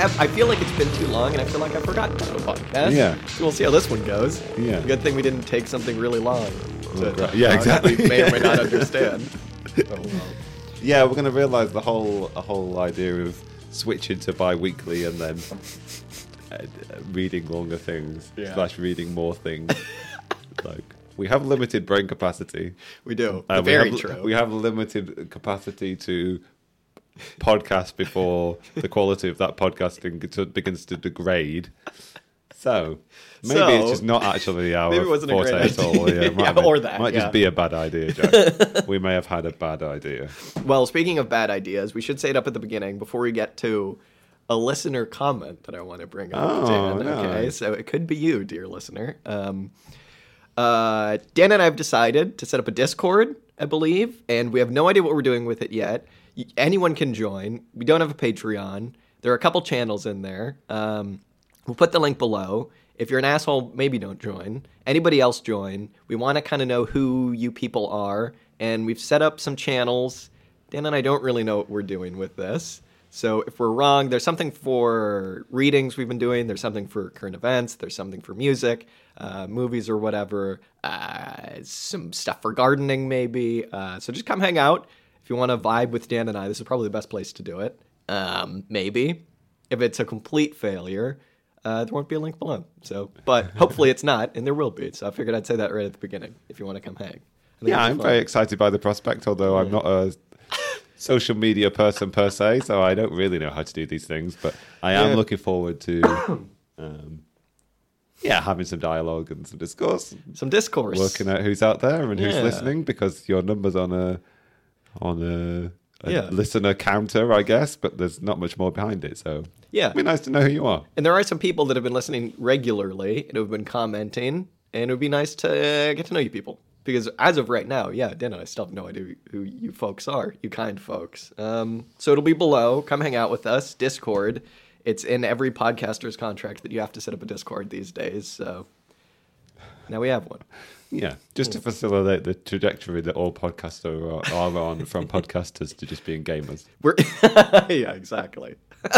I have. I feel like it's been too long, and I feel like I've forgotten about a podcast. Yeah. So we'll see how this one goes. Yeah. Good thing we didn't take something really long. to. Yeah, exactly. We may or may not understand. Oh, well. Yeah, we're gonna realise the whole a whole idea of switching to bi-weekly and then uh, reading longer things Yeah. slash reading more things. like we have limited brain capacity. We do. Uh, we have, true. We have limited capacity to podcast before the quality of that podcasting begins to degrade. So maybe So, it's just not actually our maybe it wasn't a forte great at all. Yeah, might Yeah, been- or that, might yeah. just be a bad idea, Jack. we may have had a bad idea. Well, speaking of bad ideas, we should say it up at the beginning before we get to a listener comment that I want to bring up. Oh, Dan, Okay, so it could be you, dear listener. Um, uh, Dan and I have decided to set up a Discord, I believe, and we have no idea what we're doing with it yet. Anyone can join. We don't have a Patreon. There are a couple channels in there. Um, we'll put the link below. If you're an asshole, maybe don't join. Anybody else join. We want to kind of know who you people are, and we've set up some channels. Dan and I don't really know what we're doing with this. So if we're wrong, there's something for readings we've been doing. There's something for current events. There's something for music, uh, movies or whatever. Uh, some stuff for gardening maybe. Uh, so just come hang out. If you want to vibe with Dan and I, this is probably the best place to do it. Um, maybe. If it's a complete failure, uh, there won't be a link below. So, but hopefully it's not, and there will be. So I figured I'd say that right at the beginning. If you want to come hang. Yeah, I'm fun. very excited by the prospect, although I'm not a social media person per se, so I don't really know how to do these things. But I am Yeah. looking forward to, um, yeah, having some dialogue and some discourse, some discourse. working out who's out there and who's Yeah. listening, because your numbers on a on a, a Yeah. listener counter, I guess, but there's not much more behind it. So Yeah. it'd be nice to know who you are. And there are some people that have been listening regularly and have been commenting, and it would be nice to uh, get to know you people. Because as of right now, yeah, Dan and I still have no idea who you folks are, you kind folks. Um, so it'll be below. Come hang out with us. Discord. It's in every podcaster's contract that you have to set up a Discord these days. So now we have one. Yeah, just to facilitate the trajectory that all podcasters are, are on from podcasters to just being gamers. We're yeah, exactly.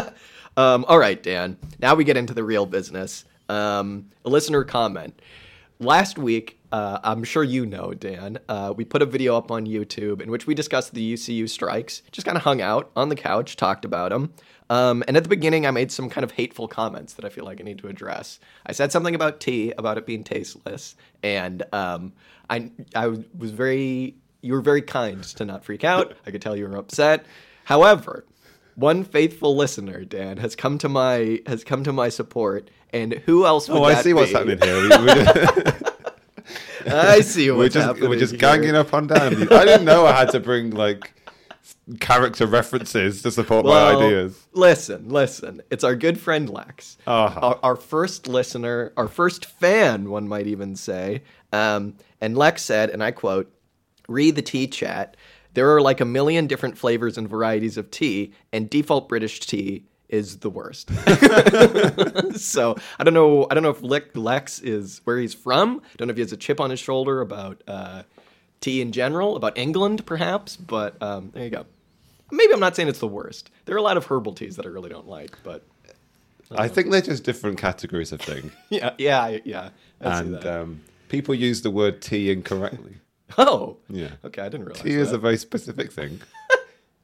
um, all right, Dan. Now we get into the real business. Um, a listener comment. Last week, uh, I'm sure you know, Dan. Uh, we put a video up on YouTube in which we discussed the UCU strikes. Just kind of hung out on the couch, talked about them. Um, and at the beginning, I made some kind of hateful comments that I feel like I need to address. I said something about tea, about it being tasteless, and um, I I was very you were very kind to not freak out. I could tell you were upset. However, one faithful listener, Dan, has come to my has come to my support, and who else would Oh, I see what's happening here. We, we're, I see we're what's just happening. we're just here. ganging up on Dan. I didn't know I had to bring like character references to support my ideas. Listen, listen. It's our good friend Lex, Uh-huh. our, our first listener, our first fan, one might even say. Um, and Lex said, and I quote, "Read the tea chat. There are like a million different flavors and varieties of tea, and default British tea." Is the worst. so I don't know. I don't know if Lex- Lex is where he's from. I don't know if he has a chip on his shoulder about uh, tea in general, about England, perhaps. But um, there you go. Maybe I'm not saying it's the worst. There are a lot of herbal teas that I really don't like, but I think they're just different categories of thing, yeah, yeah, yeah. I see and that. um, people use the word tea incorrectly. oh, Yeah, okay, I didn't realize tea is a very specific thing,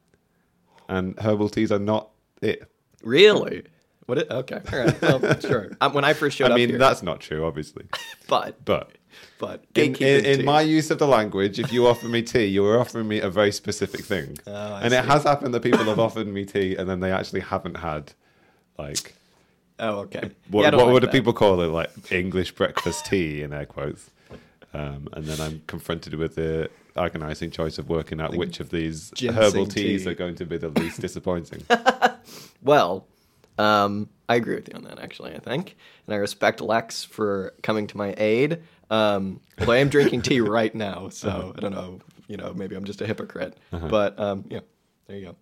and herbal teas are not it. really. What? It, okay, all right. Well, sure. Um, when I first showed I up mean, here, that's not true, obviously, but but. But In, in, in my use of the language, if you offer me tea, you are offering me a very specific thing. Oh, and it has happened that people have offered me tea and then they actually haven't had, like, oh, okay. what, Yeah, what like would that. people call it? Like English breakfast tea, in air quotes. Um, and then I'm confronted with the agonizing choice of working out which of these herbal teas tea. are going to be the least disappointing. Well, um, I agree with you on that, actually, I think. And I respect Lex for coming to my aid. Um, although I am drinking tea right now, so Uh-huh. I don't know, you know, maybe I'm just a hypocrite. But um, yeah, there you go.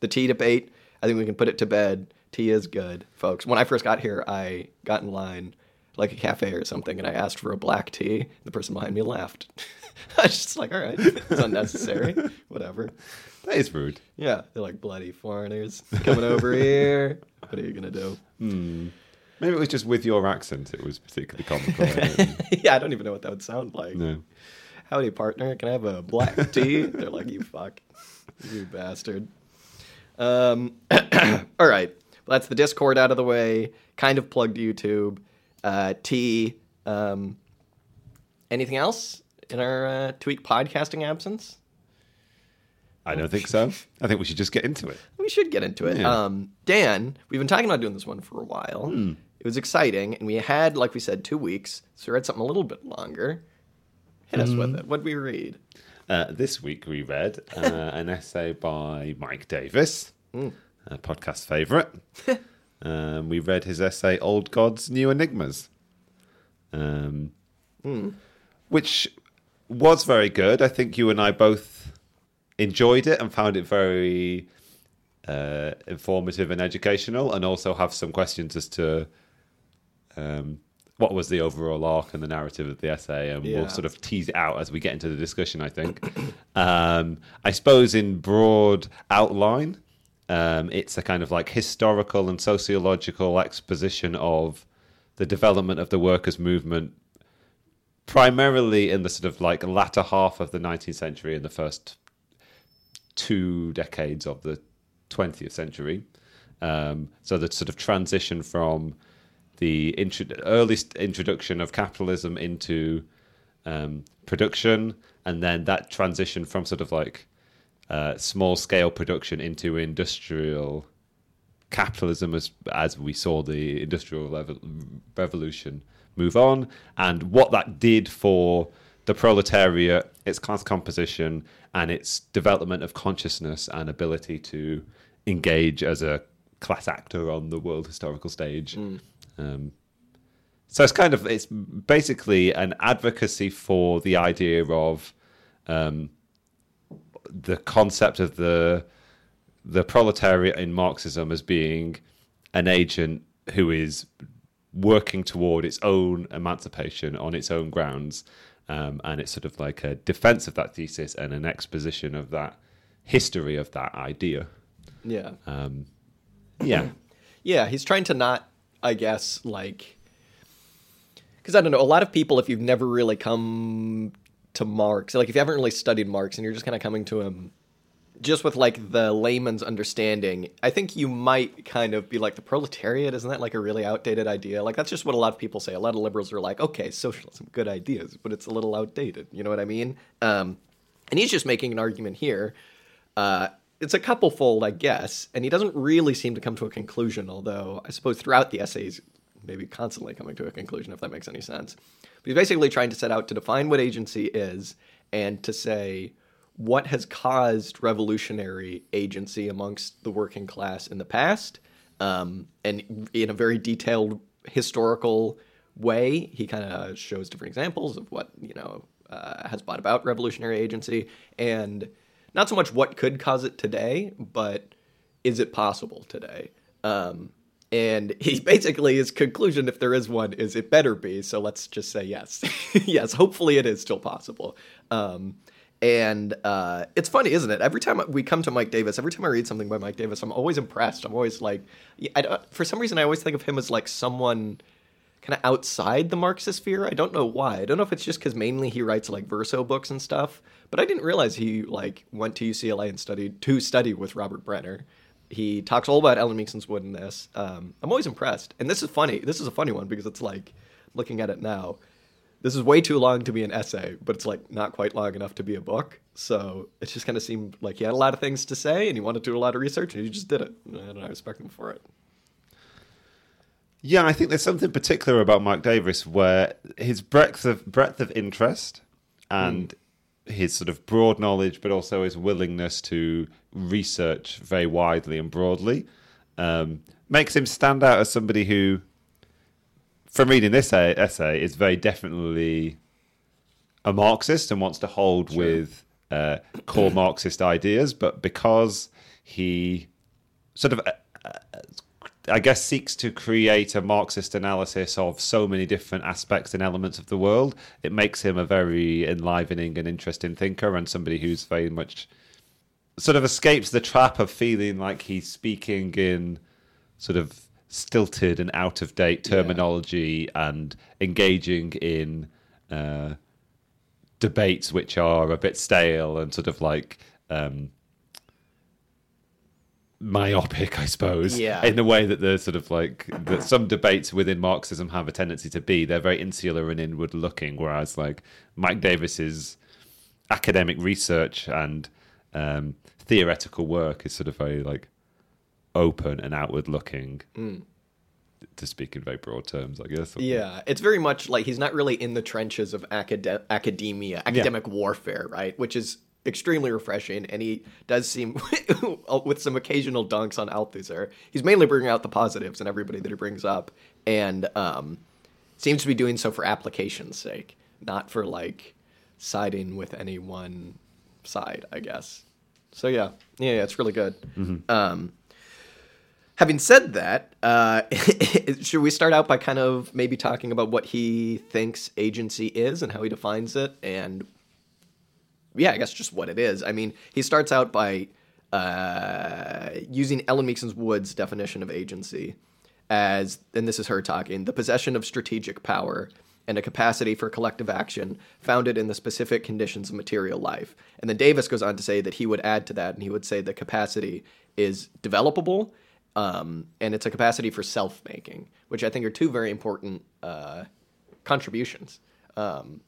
The tea debate, I think we can put it to bed. Tea is good, folks. When I first got here, I got in line like a cafe or something, and I asked for a black tea. The person behind me laughed. I was just like, all right, it's unnecessary. Whatever. That is rude. Yeah, they're like bloody foreigners coming over here. What are you gonna do? Maybe it was just with your accent. It was particularly comical. yeah, I don't even know what that would sound like. no. Howdy, partner. Can I have a black tea? They're like, you fuck, you bastard. Um, all right. Well, that's the Discord out of the way. Kind of plugged YouTube. Uh, T. Um, anything else in our uh, tweak podcasting absence? I don't think so. I think we should just get into it. We should get into it. Yeah. Um, Dan, we've been talking about doing this one for a while. It was exciting, and we had, like we said, two weeks. So we read something a little bit longer. Hit us with it. What did we read? Uh, this week we read uh, an essay by Mike Davis, a podcast favourite. um, we read his essay "Old Gods, New Enigmas," um, which was very good. I think you and I both enjoyed it and found it very uh, informative and educational, and also have some questions as to um, what was the overall arc and the narrative of the essay, and Yeah. we'll sort of tease it out as we get into the discussion. I think. um, I suppose in broad outline, um, it's a kind of like historical and sociological exposition of the development of the workers' movement, primarily in the sort of like latter half of the 19th century and the first two decades of the 20th century. Um, so the sort of transition from the intro- early st- introduction of capitalism into um, production, and then that transition from sort of like uh, small scale production into industrial capitalism as as we saw the industrial revolution move on, and what that did for the proletariat, its class composition, and its development of consciousness and ability to engage as a class actor on the world historical stage. Um, so it's kind of it's basically an advocacy for the idea of um, the concept of the the proletariat in Marxism as being an agent who is working toward its own emancipation on its own grounds, um, and it's sort of like a defense of that thesis and an exposition of that history of that idea. Yeah. Um, yeah, Yeah, he's trying to not, I guess, like, because I don't know. A lot of people, if you've never really come to Marx, like if you haven't really studied Marx and you're just kind of coming to him just with like the layman's understanding, I think you might kind of be like the proletariat. Isn't that like a really outdated idea? Like that's just what a lot of people say. A lot of liberals are like, okay, socialism, good ideas, but it's a little outdated. You know what I mean? Um, and he's just making an argument here. Uh, it's a couple fold, I guess, and he doesn't really seem to come to a conclusion. Although I suppose throughout the essays, maybe constantly coming to a conclusion, if that makes any sense. But he's basically trying to set out to define what agency is and to say what has caused revolutionary agency amongst the working class in the past, um, and in a very detailed historical way, he kind of shows different examples of what you know uh, has brought about revolutionary agency, and not so much what could cause it today, but is it possible today? Um, and he basically his conclusion, if there is one, is it better be. So let's just say yes, yes. Hopefully, it is still possible. Um, and uh, it's funny, isn't it? Every time we come to Mike Davis, every time I read something by Mike Davis, I'm always impressed. I'm always like, I don't, for some reason, I always think of him as like someone kind of outside the Marxist sphere. I don't know why. I don't know if it's just because mainly he writes like verso books and stuff. But I didn't realize he like went to UCLA and studied to study with Robert Brenner. He talks all about Ellen Meiksins Wood in this. Um, I'm always impressed, and this is funny. This is a funny one because it's like looking at it now. This is way too long to be an essay, but it's like not quite long enough to be a book. So it just kind of seemed like he had a lot of things to say, and he wanted to do a lot of research, and he just did it. And I respect him for it. Yeah, I think there's something particular about Mark Davis where his breadth of breadth of interest and his sort of broad knowledge, but also his willingness to research very widely and broadly, um, makes him stand out as somebody who, from reading this essay, essay is very definitely a Marxist and wants to hold with uh, core Marxist ideas, but because he sort of uh, I guess seeks to create a Marxist analysis of so many different aspects and elements of the world. It makes him a very enlivening and interesting thinker and somebody who's very much sort of escapes the trap of feeling like he's speaking in sort of stilted and out of date terminology yeah. and engaging in uh, debates which are a bit stale and sort of like um, myopic, I suppose. Yeah. In the way that the sort of like that some debates within Marxism have a tendency to be. They're very insular and inward looking, whereas like Mike Davis's academic research and um, theoretical work is sort of very like open and outward looking. Mm. To speak in very broad terms, I guess. Yeah, it's very much like he's not really in the trenches of acad- academia, academic yeah. warfare, right? Which is extremely refreshing, and he does seem, with some occasional dunks on Althusser, he's mainly bringing out the positives and everybody that he brings up, and um, seems to be doing so for application's sake, not for like siding with any one side, I guess. So yeah, yeah, yeah it's really good. Mm-hmm. Um, having said that, uh, should we start out by kind of maybe talking about what he thinks agency is and how he defines it, and yeah, I guess just what it is. I mean, he starts out by uh, using Ellen Meiksins Wood's definition of agency as, and this is her talking, the possession of strategic power and a capacity for collective action founded in the specific conditions of material life. And then Davis goes on to say that he would add to that, and he would say the capacity is developable, um, and it's a capacity for self making, which I think are two very important uh, contributions. Um,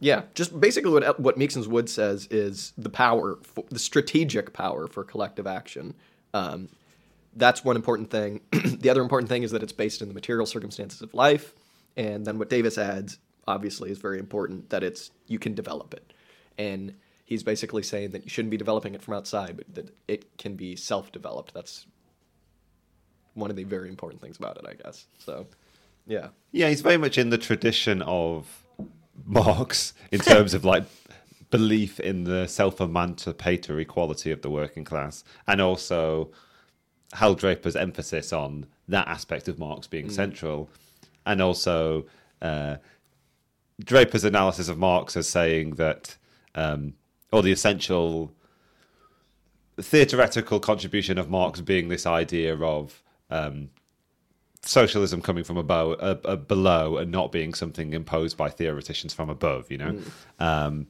yeah, just basically what what Meiksins Wood says is the power, for, the strategic power for collective action. Um, that's one important thing. the other important thing is that it's based in the material circumstances of life, and then what Davis adds, obviously, is very important that it's you can develop it, and he's basically saying that you shouldn't be developing it from outside, but that it can be self-developed. That's one of the very important things about it, I guess. So, yeah, yeah, he's very much in the tradition of Marx in terms of like belief in the self-emancipatory quality of the working class, and also Hal Draper's emphasis on that aspect of Marx being mm. central, and also uh, Draper's analysis of Marx as saying that, um, or the essential theoretical contribution of Marx being this idea of um, socialism coming from above, uh, uh, below and not being something imposed by theoreticians from above, you know. Mm. Um,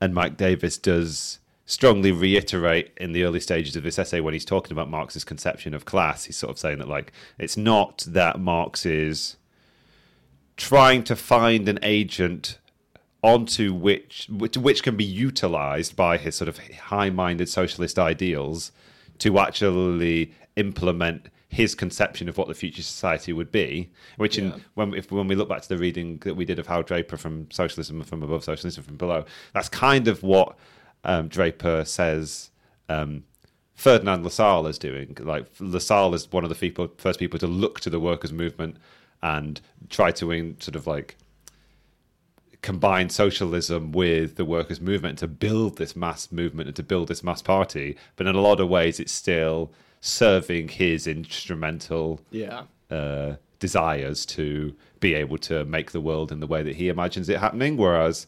and Mike Davis does strongly reiterate in the early stages of this essay when he's talking about Marx's conception of class. He's sort of saying that like it's not that Marx is trying to find an agent onto which which, which can be utilized by his sort of high-minded socialist ideals to actually implement his conception of what the future society would be. Which, yeah. in, when if when we look back to the reading that we did of Hal Draper from Socialism from Above, Socialism from Below, that's kind of what um, Draper says. Um, Ferdinand Lassalle is doing. Like Lassalle is one of the people, first people to look to the workers' movement and try to sort of like combine socialism with the workers' movement to build this mass movement and to build this mass party. But in a lot of ways, it's still serving his instrumental yeah. uh, desires to be able to make the world in the way that he imagines it happening. Whereas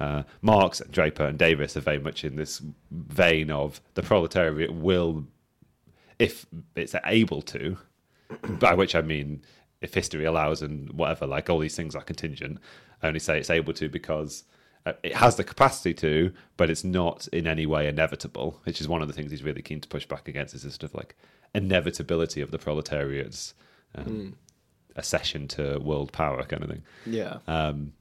uh, Marx, and Draper, and Davis are very much in this vein of the proletariat will, if it's able to, by which I mean if history allows and whatever, like all these things are contingent. I only say it's able to because it has the capacity to, but it's not in any way inevitable, which is one of the things he's really keen to push back against is this sort of like inevitability of the proletariat's um, mm. accession to world power kind of thing. Yeah. Um,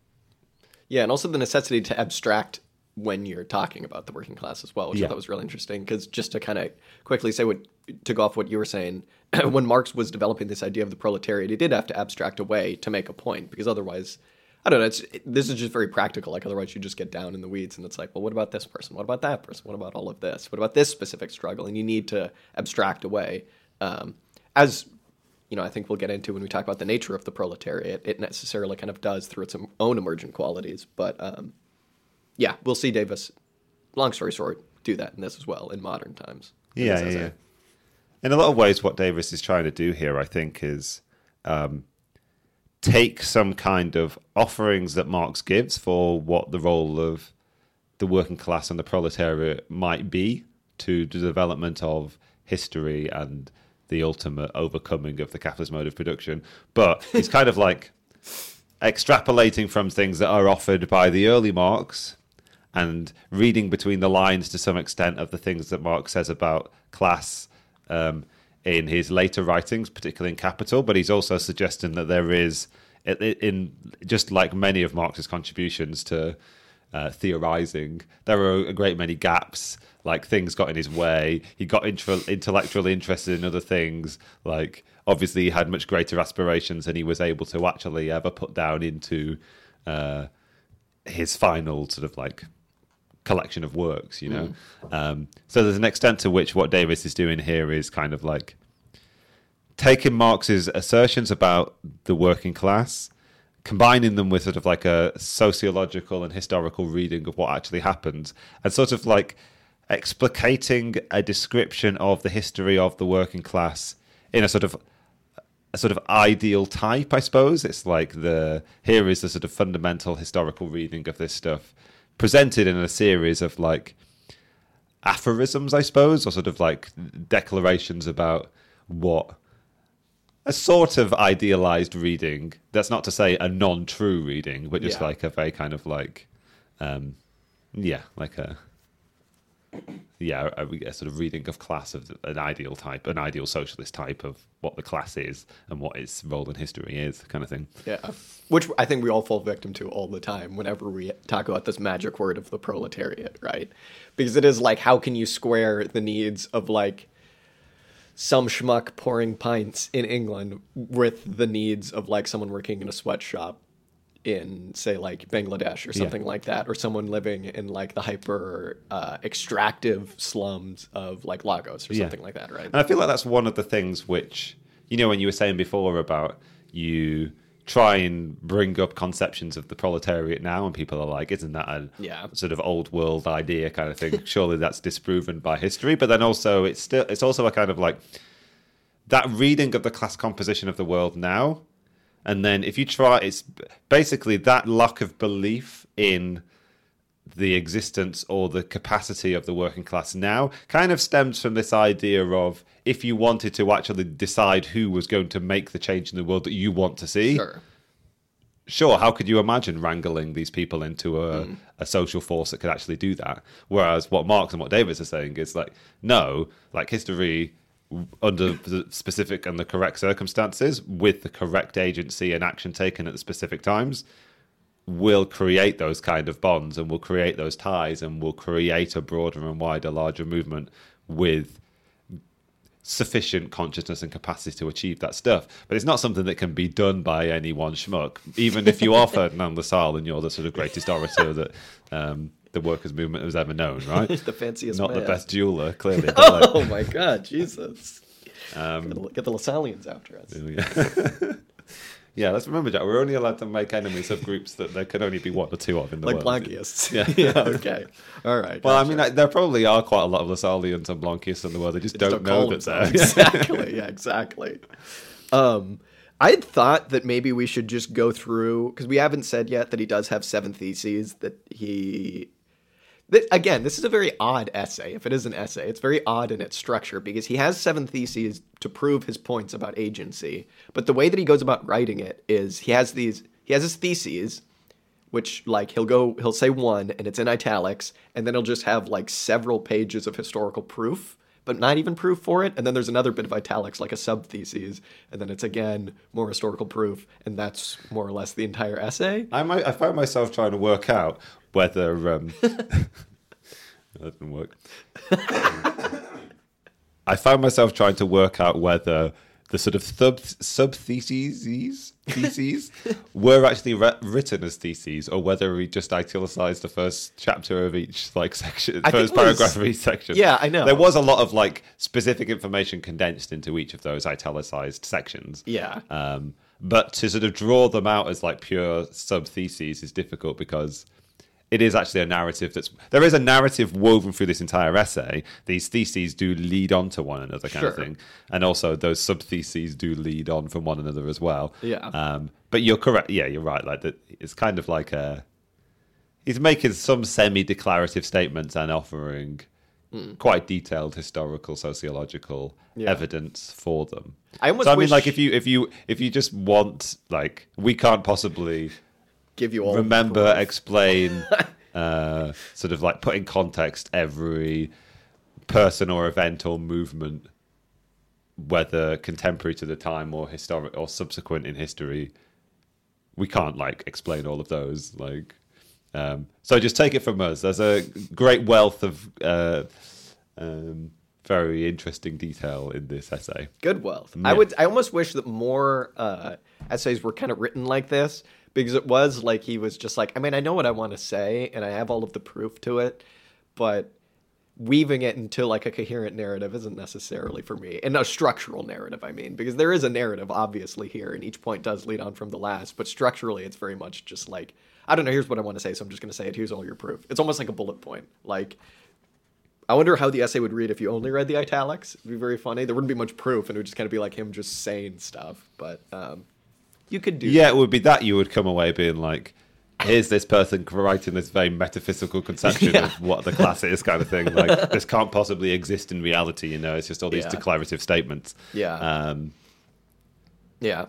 yeah, and also the necessity to abstract when you're talking about the working class as well, which yeah. I thought was really interesting. Because just to kind of quickly say what took off what you were saying, when Marx was developing this idea of the proletariat, he did have to abstract away to make a point, because otherwise I don't know. It's it, this is just very practical. Like otherwise, you just get down in the weeds, and it's like, well, what about this person? What about that person? What about all of this? What about this specific struggle? And you need to abstract away. Um, as you know, I think we'll get into when we talk about the nature of the proletariat. It necessarily kind of does through its own emergent qualities, but um, yeah, we'll see Davis. Long story short, do that in this as well in modern times. Yeah, yeah, yeah. in a lot of ways, what Davis is trying to do here, I think, is um, take some kind of offerings that Marx gives for what the role of the working class and the proletariat might be to the development of history and the ultimate overcoming of the capitalist mode of production. But it's kind of like extrapolating from things that are offered by the early Marx and reading between the lines to some extent of the things that Marx says about class um, in his later writings, particularly in Capital. But he's also suggesting that there is, in just like many of Marx's contributions to uh, theorizing, there are a great many gaps. Like things got in his way. He got intellectually interested in other things. Like obviously, he had much greater aspirations than he was able to actually ever put down into uh, his final sort of like collection of works, you know. Mm. Um, so there's an extent to which what Davis is doing here is kind of like taking Marx's assertions about the working class, combining them with sort of like a sociological and historical reading of what actually happened, and sort of like explicating a description of the history of the working class in a sort of a sort of ideal type, I suppose. It's like the here is the sort of fundamental historical reading of this stuff presented in a series of like aphorisms, I suppose, or sort of like declarations about what a sort of idealized reading. That's not to say a non-true reading, but just yeah. like a very kind of like, um, yeah, like a yeah, a, a, sort of reading of class of an ideal type, an ideal socialist type of what the class is and what its role in history is, kind of thing. Yeah, which I think we all fall victim to all the time whenever we talk about this magic word of the proletariat, right? Because it is like, how can you square the needs of like some schmuck pouring pints in England with the needs of like someone working in a sweatshop in say like Bangladesh or something yeah. like that, or someone living in like the hyper uh, extractive slums of like Lagos or something yeah. like that, right? And I feel like that's one of the things which you know when you were saying before about you try and bring up conceptions of the proletariat now and people are like isn't that a yeah. sort of old world idea kind of thing surely that's disproven by history but then also it's still it's also a kind of like that reading of the class composition of the world now and then if you try, it's basically that lack of belief in the existence or the capacity of the working class now kind of stems from this idea of if you wanted to actually decide who was going to make the change in the world that you want to see. Sure. Sure, how could you imagine wrangling these people into a, mm. a social force that could actually do that? Whereas what Marx and what Davis are saying is like, no, like history under the specific and the correct circumstances with the correct agency and action taken at the specific times will create those kind of bonds and will create those ties and will create a broader and wider larger movement with sufficient consciousness and capacity to achieve that stuff. But it's not something that can be done by any one schmuck. Even if you are Ferdinand Lassalle and you're the sort of greatest orator that um, the workers' movement has ever known, right? the fanciest, not the best jeweler, clearly. oh like, my god, Jesus! Um, get the Lassalleans after us. Yeah. yeah, let's remember, Jack. We're only allowed to make enemies of groups that there can only be one or two of in the like world. Like Blanquists. Yeah. yeah. Okay. All right. Well, gotcha. I mean, there probably are quite a lot of Lassalleans and Blanquists in the world. They just, they don't, don't, know that they're exactly. yeah. Exactly. Um, I had thought that maybe we should just go through because we haven't said yet that he does have seven theses that he again, this is a very odd essay. If it is an essay, it's very odd in its structure because he has seven theses to prove his points about agency. But the way that he goes about writing it is he has these he has his theses, which like he'll go he'll say one and it's in italics, and then he'll just have like several pages of historical proof, but not even proof for it. And then there's another bit of italics like a sub thesis, and then it's again more historical proof, and that's more or less the entire essay. I might I find myself trying to work out whether um, that didn't work. I found myself trying to work out whether the sort of sub sub theses theses were actually re- written as theses, or whether we just italicized the first chapter of each like section, I first paragraph was, of each section. Yeah, I know. There was a lot of like specific information condensed into each of those italicized sections. Yeah. Um, but to sort of draw them out as like pure sub theses is difficult because it is actually a narrative that's there is a narrative woven through this entire essay. These theses do lead on to one another, kind of thing, and also those sub theses do lead on from one another as well. Yeah. Um, but you're correct. Yeah, you're right. Like that, it's kind of like a. He's making some semi-declarative statements and offering quite detailed historical, sociological. Yeah. evidence for them. I almost so I mean, wish- like if you if you if you just want like we can't possibly Give you all remember, explain, uh, sort of like put in context every person or event or movement, whether contemporary to the time or historic or subsequent in history. We can't like explain all of those. Like, um, so just take it from us. There's a great wealth of uh, um, very interesting detail in this essay. good wealth. I would. I almost wish that more uh, essays were kind of written like this because it was like he was just like, I mean, I know what I want to say and I have all of the proof to it, but weaving it into like a coherent narrative isn't necessarily for me. And a structural narrative, I mean, because there is a narrative obviously here, and each point does lead on from the last. But structurally, it's very much just like, I don't know. Here's what I want to say, so I'm just going to say it. Here's all your proof. It's almost like a bullet point, like. I wonder how the essay would read if you only read the italics. It'd be very funny. There wouldn't be much proof, and it would just kind of be like him just saying stuff. But um, you could do. Yeah, it would be that you would come away being like, here's this person writing this very metaphysical conception Yeah. of what the class is, kind of thing. Like, this can't possibly exist in reality, you know, it's just all these Yeah. declarative statements. Yeah. Um, Yeah.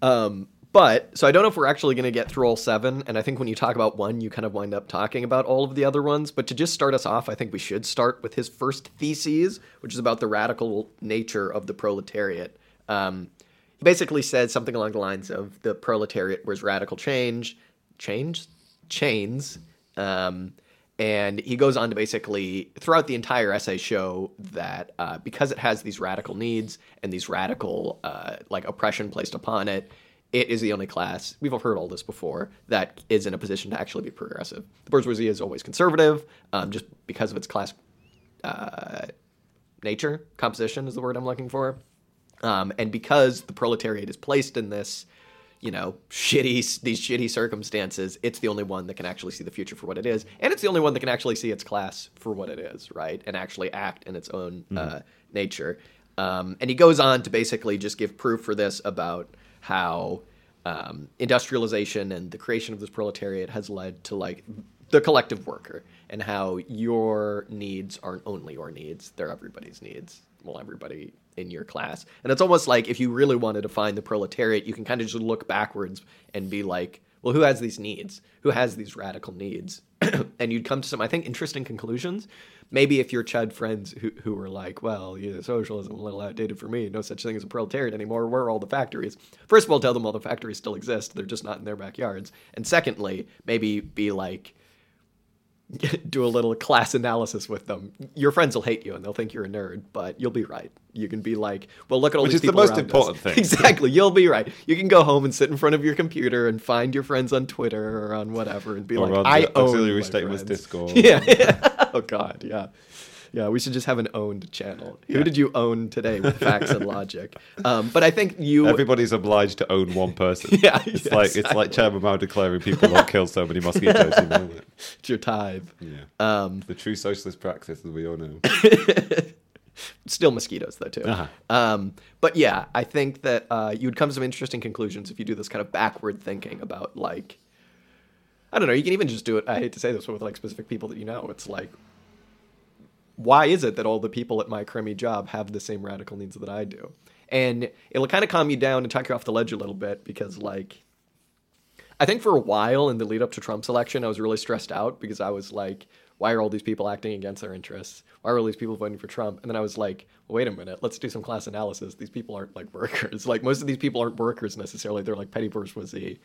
Um, but so I don't know if we're actually going to get through all seven, and I think when you talk about one, you kind of wind up talking about all of the other ones. But to just start us off, I think we should start with his first theses, which is about the radical nature of the proletariat. Um, basically said something along the lines of the proletariat was radical change, change, chains. Um, and he goes on to basically, throughout the entire essay, show that uh, because it has these radical needs and these radical uh, like oppression placed upon it, it is the only class we've all heard all this before that is in a position to actually be progressive. The bourgeoisie is always conservative, um, just because of its class uh, nature. Composition is the word I'm looking for. Um, and because the proletariat is placed in this, you know, shitty these shitty circumstances, it's the only one that can actually see the future for what it is, and it's the only one that can actually see its class for what it is, right, and actually act in its own uh, nature. Um, and he goes on to basically just give proof for this about how um, industrialization and the creation of this proletariat has led to like the collective worker and how your needs aren't only your needs they're everybody's needs. Well everybody in your class. And it's almost like if you really wanted to find the proletariat you can kind of just look backwards and be like well who has these needs? Who has these radical needs? And you'd come to some i think interesting conclusions. Maybe if your chud friends who, who were like well yeah, socialism a little outdated for me no such thing as a proletariat anymore where are all the factories? First of all tell them all the factories still exist. They're just not in their backyards. And secondly maybe be like do a little class analysis with them. Your friends will hate you and they'll think you're a nerd, but you'll be right. You can be like, well, look at all Which these is the most important us. thing. Exactly. You'll be right. You can go home and sit in front of your computer and find your friends on Twitter or on whatever and be Or like, I own auxiliary my statements friends." Discord. Yeah. Oh God. Yeah. Yeah, we should just have an owned channel. Who Yeah. did you own today with facts and logic? Um, but I think you. everybody's obliged to own one person. Yeah, it's yeah, like it's like Chairman Mao declaring people don't kill so many mosquitoes. You know? it's your tithe. Yeah. Um, the true socialist practice, as we all know. Still mosquitoes though too. Uh-huh. Um, but yeah, I think that uh, you would come to some interesting conclusions if you do this kind of backward thinking about like, I don't know. You can even just do it. I hate to say this, but with like specific people that you know, it's like, why is it that all the people at my crummy job have the same radical needs that I do? And it'll kind of calm you down and talk you off the ledge a little bit because like, I think for a while in the lead up to Trump's election, I was really stressed out because I was like, why are all these people acting against their interests? Why are all these people voting for Trump? And then I was like, wait a minute, let's do some class analysis. These people aren't like workers. Like most of these people aren't workers necessarily. They're like petty bourgeoisie.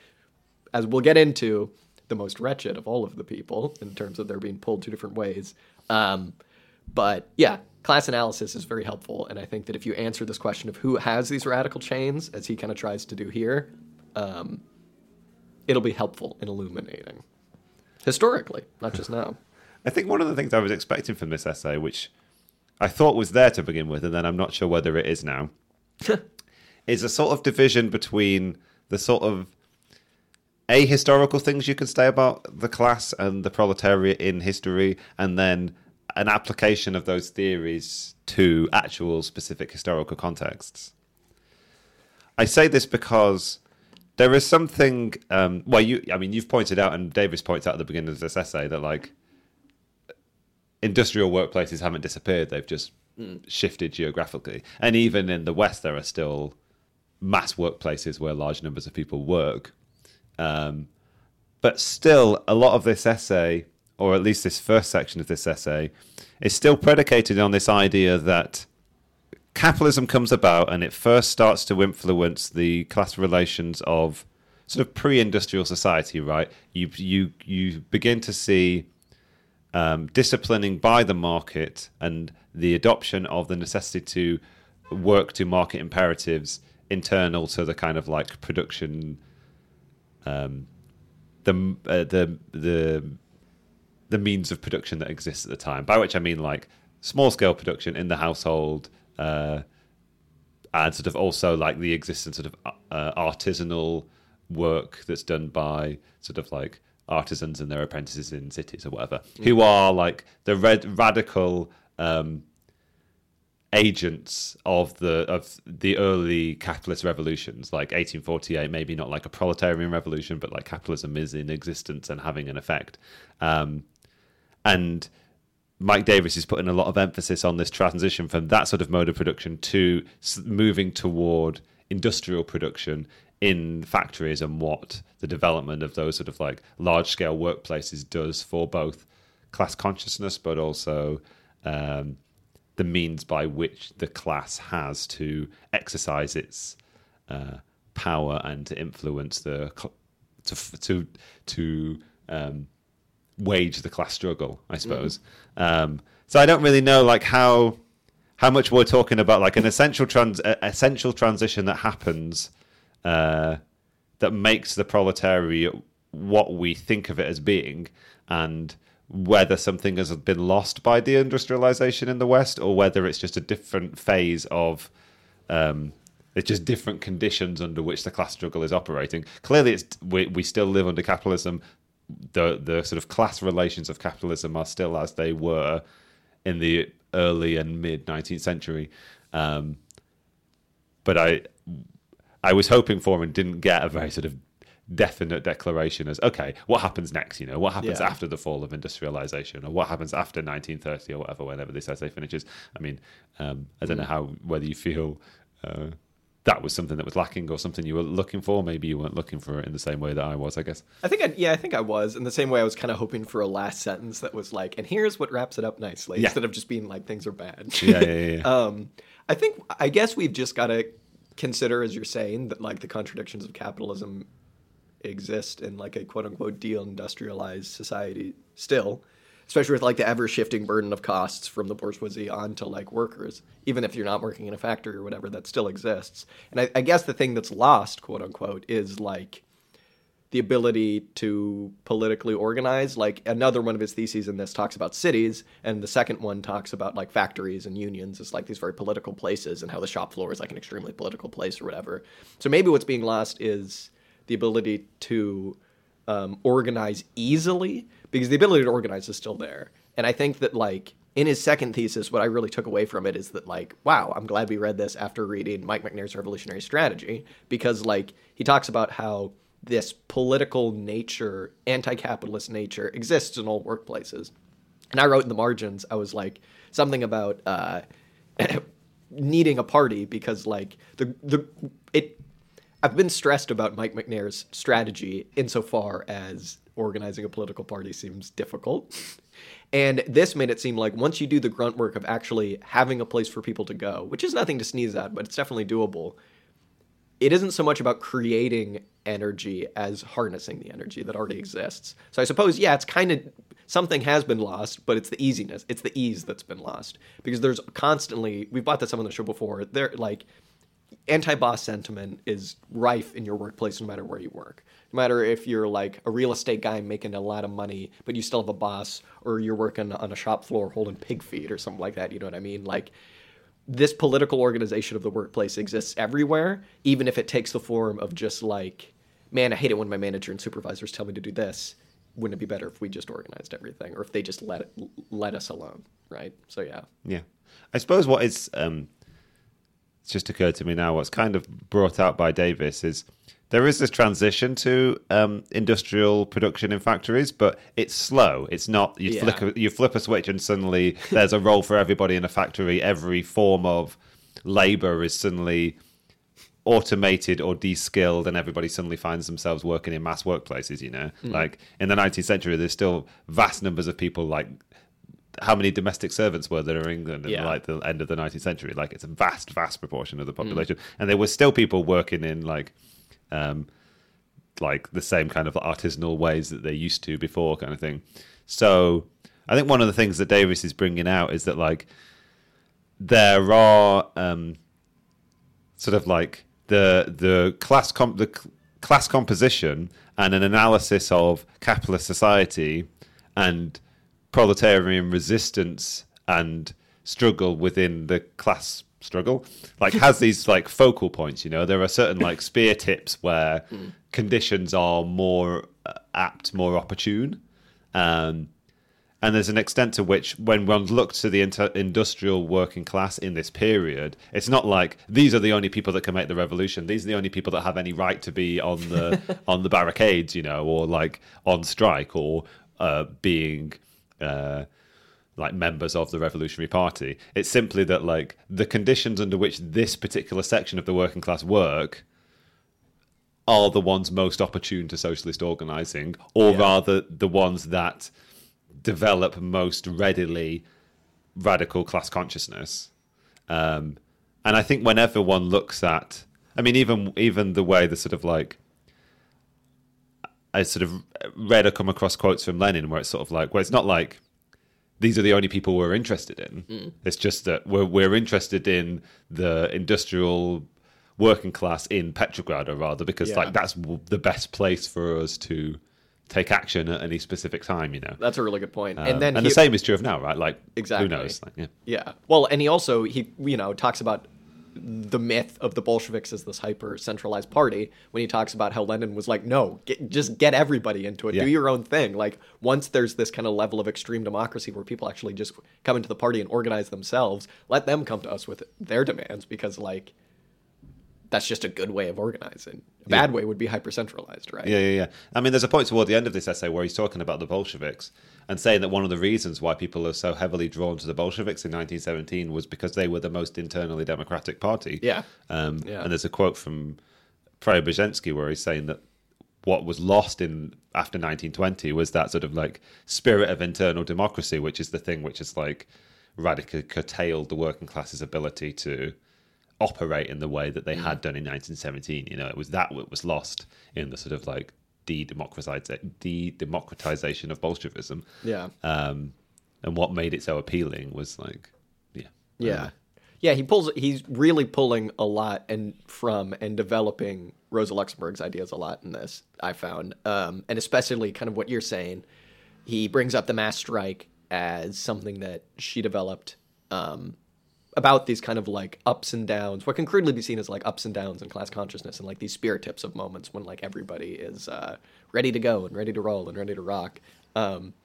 As we'll get into, the most wretched of all of the people in terms of they're being pulled two different ways. Um, but yeah, class analysis is very helpful. And I think that if you answer this question of who has these radical chains, as he kind of tries to do here, um, it'll be helpful in illuminating historically, not just now. I think one of the things I was expecting from this essay, which I thought was there to begin with, and then I'm not sure whether it is now, is a sort of division between the sort of a historical things you can say about the class and the proletariat in history, and then an application of those theories to actual specific historical contexts. I say this because there is something. Um, well, you, I mean, you've pointed out, and Davis points out at the beginning of this essay that like industrial workplaces haven't disappeared; they've just shifted geographically. And even in the West, there are still mass workplaces where large numbers of people work. Um, but still, a lot of this essay, or at least this first section of this essay, is still predicated on this idea that capitalism comes about and it first starts to influence the class relations of sort of pre-industrial society. Right? You you you begin to see um, disciplining by the market and the adoption of the necessity to work to market imperatives internal to the kind of like production um, the uh, the the the means of production that exists at the time. By which I mean like small scale production in the household, uh, and sort of also like the existence sort of uh, artisanal work that's done by sort of like artisans and their apprentices in cities or whatever, who are like the red, radical um, agents of the of the early capitalist revolutions, like 1848. Maybe not like a proletarian revolution, but like capitalism is in existence and having an effect. Um, and Mike Davis is putting a lot of emphasis on this transition from that sort of mode of production to moving toward industrial production in factories and what the development of those sort of like large scale workplaces does for both class consciousness but also um, the means by which the class has to exercise its uh, power and to influence the to to to um, wage the class struggle, I suppose. Um, so I don't really know like how how much we're talking about like an essential trans essential transition that happens uh, that makes the proletariat what we think of it as being, and whether something has been lost by the industrialization in the West or whether it's just a different phase of um, it's just different conditions under which the class struggle is operating. Clearly, it's we, we still live under capitalism. The the sort of class relations of capitalism are still as they were in the early and mid 19th century. Um, but I I was hoping for and didn't get a very sort of definite declaration as okay, what happens next? You know, what happens Yeah. after the fall of industrialization, or what happens after 1930 or whatever, whenever this essay finishes. I mean, um, I don't know how whether you feel. Uh, that was something that was lacking, or something you were looking for. Maybe you weren't looking for it in the same way that I was. I guess. I think, I, yeah, I think I was in the same way. I was kind of hoping for a last sentence that was like, "And here's what wraps it up nicely," Yeah. instead of just being like, "Things are bad." Yeah, yeah, yeah. um, I think, I guess we've just got to consider, as you're saying, that like the contradictions of capitalism exist in like a quote unquote deindustrialized society still, especially with like the ever shifting burden of costs from the bourgeoisie onto like workers. Even if you're not working in a factory or whatever, that still exists. And I, I guess the thing that's lost, quote unquote, is like the ability to politically organize. Like another one of his theses in this talks about cities, and the second one talks about like factories and unions as like these very political places, and how the shop floor is like an extremely political place or whatever. So maybe what's being lost is the ability to um, organize easily, because the ability to organize is still there. And I think that like in his second thesis, what I really took away from it is that like, wow, I'm glad we read this after reading Mike Macnair's Revolutionary Strategy, because like he talks about how this political nature, anti-capitalist nature exists in all workplaces. And I wrote in the margins, I was like something about uh, needing a party because like the the it. I've been stressed about Mike Macnair's strategy insofar as organizing a political party seems difficult. And this made it seem like once you do the grunt work of actually having a place for people to go, which is nothing to sneeze at, but it's definitely doable, it isn't so much about creating energy as harnessing the energy that already exists. So I suppose, yeah, it's kind of something has been lost, but it's the easiness, it's the ease that's been lost because there's constantly we've brought this up on the show before. There, like anti-boss sentiment is rife in your workplace no matter where you work. No matter if you're like a real estate guy making a lot of money, but you still have a boss, or you're working on a shop floor holding pig feet or something like that. You know what I mean? Like this political organization of the workplace exists everywhere, even if it takes the form of just like man, I hate it when my manager and supervisors tell me to do this. Wouldn't it be better if we just organized everything, or if they just let let us alone, right? So yeah, Yeah, I suppose what is um, it's just occurred to me now. What's kind of brought out by Davis is there is this transition to um, industrial production in factories, but it's slow. It's not you Yeah. flick a, you flip a switch and suddenly there's a role for everybody in a factory. Every form of labor is suddenly automated or de-skilled and everybody suddenly finds themselves working in mass workplaces you know Hmm. like in the 19th century there's still vast numbers of people like how many domestic servants were there in England in Yeah. like the end of the 19th century? Like it's a vast vast proportion of the population. And there were still people working in like um like the same kind of artisanal ways that they used to before kind of thing. So i think one of the things that davis is bringing out is that like there are um sort of like the the class com- the class composition and an analysis of capitalist society and proletarian resistance and struggle within the class struggle like has these like focal points you know? There are certain like spear tips where conditions are more uh, apt more opportune. Um and there's an extent to which, when one looks to the inter- industrial working class in this period, it's not like these are the only people that can make the revolution. These are the only people that have any right to be on the on the barricades, you know, or like on strike, or uh, being uh, like members of the Revolutionary Party. It's simply that like the conditions under which this particular section of the working class work are the ones most opportune to socialist organizing, or Yeah. rather the ones that develop most readily radical class consciousness. Um, and I think whenever one looks at, I mean, even even the way the sort of like, I sort of read or come across quotes from Lenin where it's sort of like, where it's not like these are the only people we're interested in. It's just that we're we're interested in the industrial working class in Petrograd, or rather, because Yeah. like that's w- the best place for us to take action at any specific time. You know, that's a really good point. Um, and then and he- the same is true of now, right? Like Exactly. who knows? Like, yeah. Yeah. Well, and he also he you know talks about the myth of the Bolsheviks as this hyper centralized party when he talks about how Lenin was like, no, get, just get everybody into it, Yeah. do your own thing. Like once there's this kind of level of extreme democracy where people actually just come into the party and organize themselves, let them come to us with their demands because like that's just a good way of organizing. A bad way would be hyper centralized, right? Yeah, yeah, yeah. I mean, there's a point toward the end of this essay where he's talking about the Bolsheviks and saying that one of the reasons why people are so heavily drawn to the Bolsheviks in 1917 was because they were the most internally democratic party. Yeah. Um, Yeah. And there's a quote from Preobrazhensky where he's saying that what was lost in after 1920 was that sort of like spirit of internal democracy, which is the thing which is like radically curtailed the working class's ability to operate in the way that they had done in 1917. You know, it was that what was lost in the sort of like de-democratization, de-democratization of Bolshevism. Yeah. Um, and what made it so appealing was like, yeah, Yeah. Yeah, he pulls he's really pulling a lot and from and developing Rosa Luxemburg's ideas a lot in this, I found. Um, and especially kind of what you're saying. He brings up the mass strike as something that she developed um, about these kind of like ups and downs, what can crudely be seen as like ups and downs in class consciousness and like these spear tips of moments when like everybody is uh, ready to go and ready to roll and ready to rock. Um,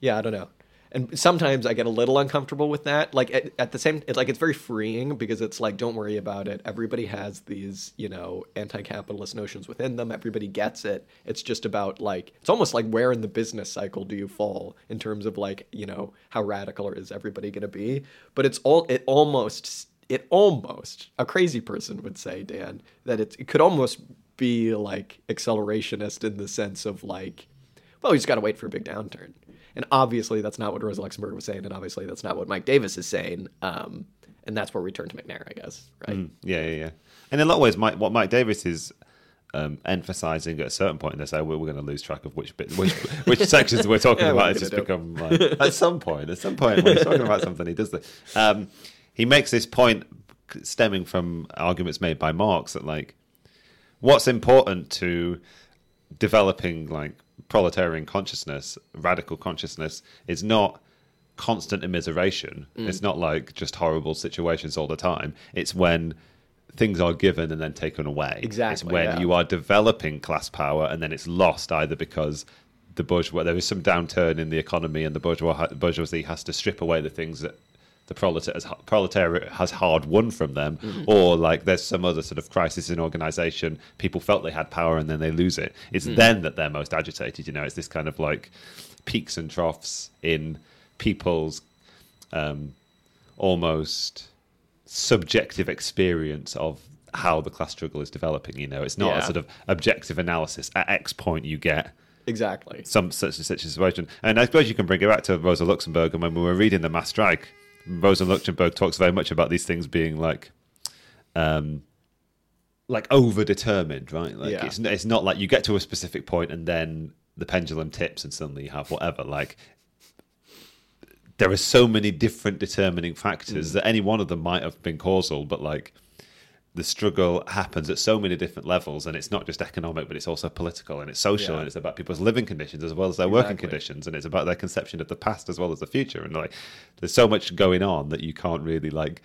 yeah, I don't know. And sometimes I get a little uncomfortable with that. Like at, at the same, like it's very freeing because it's like, don't worry about it. Everybody has these, you know, anti-capitalist notions within them. Everybody gets it. It's just about like, it's almost like where in the business cycle do you fall in terms of like, you know, how radical or is everybody going to be? But it's all, it almost, it almost, a crazy person would say, Dan, that it, it could almost be like accelerationist in the sense of like, well, we just got to wait for a big downturn. And obviously, that's not what Rosa Luxemburg was saying, and obviously, that's not what Mike Davis is saying. Um, and that's where we turn to Macnair, I guess, right? Yeah, yeah, yeah. And in a lot of ways, Mike, what Mike Davis is um, emphasizing at a certain point in this, we're, we're going to lose track of which bit, which which sections we're talking Yeah, about. It's just become like, at some point, at some point when he's talking about something, he does that. Um, he makes this point stemming from arguments made by Marx that like what's important to developing like proletarian consciousness, radical consciousness, is not constant immiseration. Mm. It's not like just horrible situations all the time. It's when things are given and then taken away. Exactly, It's when yeah. you are developing class power and then it's lost either because the bourgeois there is some downturn in the economy and the bourgeois bourgeoisie has to strip away the things that the proletariat, proletariat has hard won from them, Mm-hmm. or like there's some other sort of crisis in organization. People felt they had power and then they lose it. It's Mm. then that they're most agitated. You know, it's this kind of like peaks and troughs in people's um, almost subjective experience of how the class struggle is developing. You know, it's not Yeah. a sort of objective analysis. At X point, you get Exactly. some such and such a situation. And I suppose you can bring it back to Rosa Luxemburg. And when we were reading the mass strike, Rosa Luxemburg talks very much about these things being like, um, like overdetermined, right? Like Yeah. it's it's not like you get to a specific point and then the pendulum tips and suddenly you have whatever. Like there are so many different determining factors that any one of them might have been causal, but like the struggle happens at so many different levels, and it's not just economic, but it's also political and it's social, Yeah. and it's about people's living conditions as well as their working conditions, and it's about their conception of the past as well as the future. And like, there's so much going on that you can't really like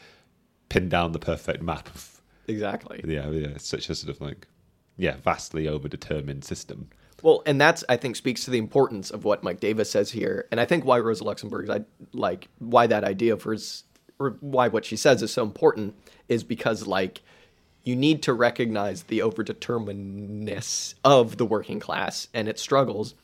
pin down the perfect map of Exactly. yeah, yeah. It's such a sort of like yeah, vastly overdetermined system. Well, and that's I think speaks to the importance of what Mike Davis says here, and I think why Rosa Luxemburg's I like why that idea of hers or why what she says is so important is because like you need to recognize the overdeterminedness of the working class and its struggles.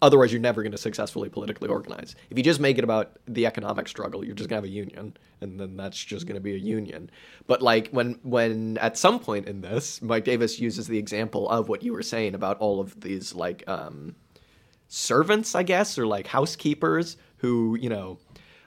Otherwise, you're never going to successfully politically organize. If you just make it about the economic struggle, you're just going to have a union, and then that's just going to be a union. But like when when at some point in this, Mike Davis uses the example of what you were saying about all of these like um, servants, I guess, or like housekeepers who, you know,